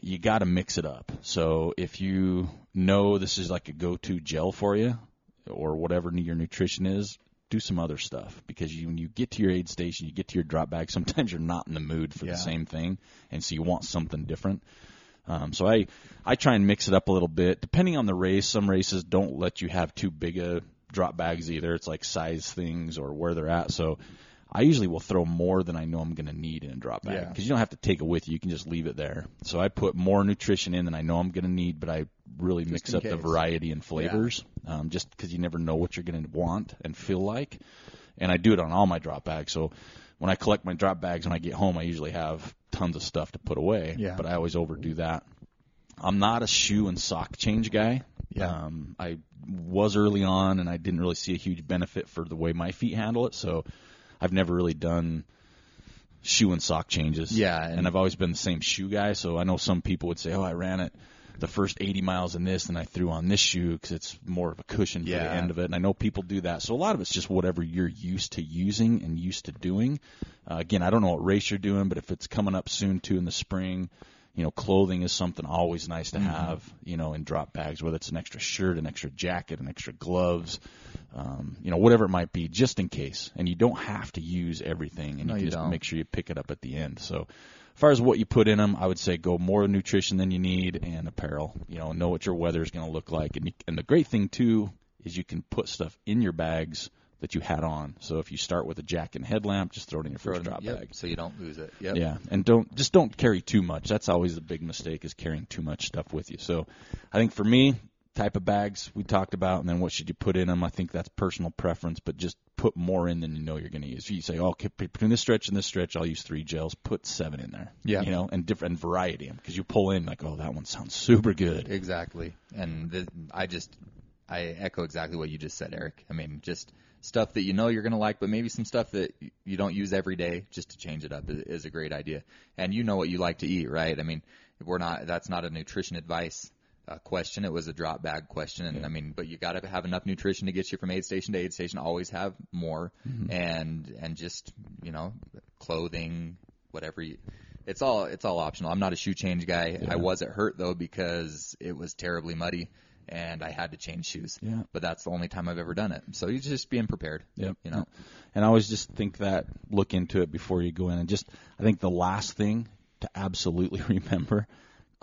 you got to mix it up. So if you know this is like a go-to gel for you or whatever your nutrition is, do some other stuff because you, when you get to your aid station, you get to your drop bag, sometimes you're not in the mood for Yeah. the same thing and so you want something different. Um, so I, I try and mix it up a little bit depending on the race. Some races don't let you have too big a drop bags either. It's like size things or where they're at. So I usually will throw more than I know I'm going to need in a drop bag Yeah. because you don't have to take it with you. You can just leave it there. So I put more nutrition in than I know I'm going to need, but I really mix in up the variety and flavors um, just because you never know what you're going to want and feel like. And I do it on all my drop bags. So when I collect my drop bags when I get home, I usually have tons of stuff to put away. Yeah. But I always overdo that. I'm not a shoe and sock change guy. Yeah. Um, I was early on, and I didn't really see a huge benefit for the way my feet handle it. So I've never really done shoe and sock changes. Yeah, and, and- I've always been the same shoe guy. So I know some people would say, "Oh, I ran it the first 80 miles in this, and I threw on this shoe because it's more of a cushion for Yeah. the end of it." And I know people do that. So a lot of it's just whatever you're used to using and used to doing. Uh, again, I don't know what race you're doing, but if it's coming up soon too in the spring, you know, clothing is something always nice to have, you know, in drop bags, whether it's an extra shirt, an extra jacket, an extra gloves, um, you know, whatever it might be, just in case. And you don't have to use everything, and No, you you just don't. make sure you pick it up at the end. So, as far as what you put in them, I would say go more nutrition than you need and apparel. You know, know what your weather is going to look like, and you, and the great thing too is you can put stuff in your bags that you had on. So if you start with a jack and headlamp, just throw it in your Throw first in- drop yep, bag. so you don't lose it. Yep. Yeah, and don't just don't carry too much. That's always the big mistake is carrying too much stuff with you. So, I think for me, type of bags we talked about, and then what should you put in them? I think that's personal preference, but just put more in than you know you're going to use. If you say, oh, okay, between this stretch and this stretch, I'll use three gels. Put seven in there. Yeah. you know, and different variety because you pull in like, oh, that one sounds super good. Exactly. And the, I just, I echo exactly what you just said, Eric. I mean, just stuff that you know you're going to like, but maybe some stuff that you don't use every day just to change it up is, is a great idea. And you know what you like to eat, right? I mean, we're not, that's not a nutrition advice uh, question. It was a drop bag question. And I mean, but you got to have enough nutrition to get you from aid station to aid station. Always have more and, and just, you know, clothing, whatever you, it's all it's all optional. I'm not a shoe change guy. I was at Hurt though because it was terribly muddy and I had to change shoes. Yeah. But that's the only time I've ever done it. So you just being prepared. Yep. You know. And I always just think that look into it before you go in. And just, I think the last thing to absolutely <laughs> remember,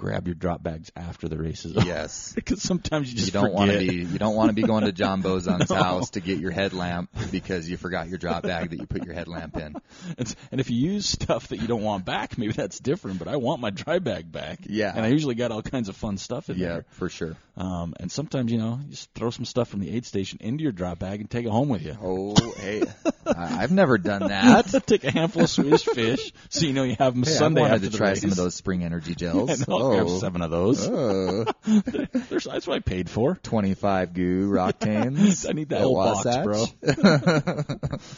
grab your drop bags after the race is over. <laughs> Yes. because sometimes you just You don't want to be you don't want to be going to John Bozon's house to get your headlamp because you forgot your drop bag that you put your headlamp in. And, and if you use stuff that you don't want back, maybe that's different. But I want my dry bag back. Yeah. And I usually got all kinds of fun stuff in Yeah, there. Yeah, for sure. Um, and sometimes you know, you just throw some stuff from the aid station into your drop bag and take it home with you. Oh, hey, I've never done that. <laughs> take a handful of Swedish fish, so you know you have them Hey, Sunday I wanted after to try race. some of those spring energy <laughs> gels. And I'll oh. Grab seven of those. Oh. <laughs> There's, that's what I paid for. 25 GU <laughs> Roctanes. I need that At whole box, bro.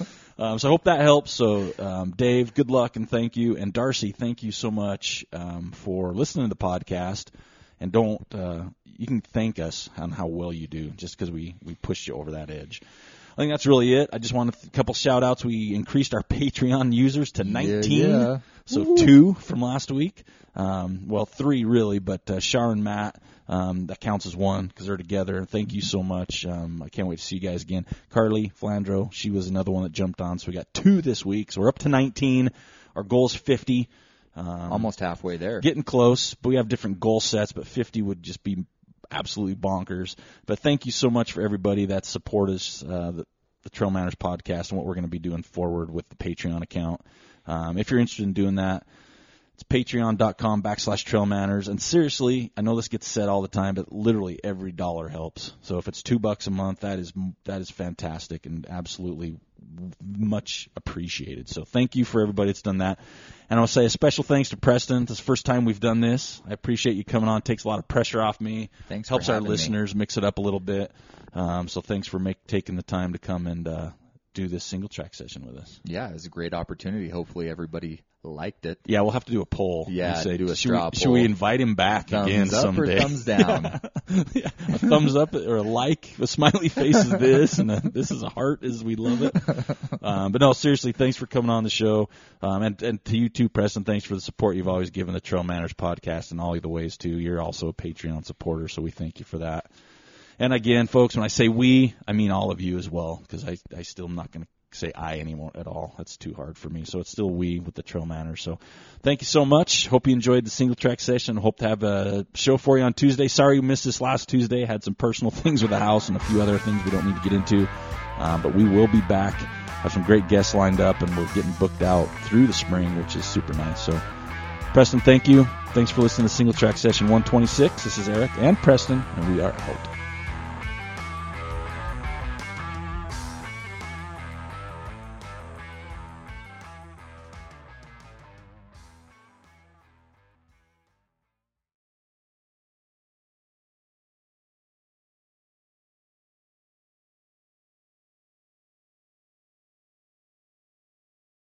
<laughs> Um, so I hope that helps. So, um, Dave, good luck and thank you. And Darcy, thank you so much um, for listening to the podcast. And don't uh, you can thank us on how well you do, just because we we pushed you over that edge. I think that's really it. I just want a couple shout outs. We increased our <laughs> Patreon users to 19. yeah. So two from last week. Um, well, three really, but uh, Shar and Matt, um, that counts as one because they're together. Thank you so much. Um, I can't wait to see you guys again. Carly Flandro, she was another one that jumped on. So we got two this week. So we're up to 19. Our goal is 50. Um, Almost halfway there. getting close, but we have different goal sets. But 50 would just be absolutely bonkers. But thank you so much for everybody that supported us, uh, the, the Trail Manners podcast and what we're going to be doing forward with the Patreon account. Um, if you're interested in doing that, it's patreon.com backslash trail manners. And seriously, I know this gets said all the time, but literally every dollar helps. So if it's two bucks a month, that is, that is fantastic and absolutely much appreciated. So thank you for everybody that's done that. And I'll say a special thanks to Preston. This is the first time we've done this. I appreciate you coming on. It takes a lot of pressure off me. Thanks Helps our having me. listeners mix it up a little bit. Um, so thanks for make, taking the time to come and uh, do this single track session with us. Yeah, it was a great opportunity. Hopefully everybody liked it. Yeah, we'll have to do a poll. Yeah, say, do a should we, Should we invite him back Thumbs again up someday? or thumbs down? <laughs> yeah, a thumbs up or a like. A smiley face is this, and a, this is a heart. Is we love it. Um, but no, seriously, thanks for coming on the show, um, and and to you too, Preston. Thanks for the support you've always given the Trail Manners podcast and all the ways too. You're also a Patreon supporter, so we thank you for that. And again, folks, when I say we, I mean all of you as well, because I I still am not going to say I anymore at all. That's too hard for me. So it's still we with the Trail Manners. So thank you so much. Hope you enjoyed the single track session. Hope to have a show for you on Tuesday. Sorry you missed this last Tuesday. Had some personal <laughs> things with the house and a few other things we don't need to get into. Um, but we will be back. Have some great guests lined up, and we're getting booked out through the spring, which is super nice. So, Preston, thank you. Thanks for listening to Single Track Session 126. This is Eric and Preston, and we are out.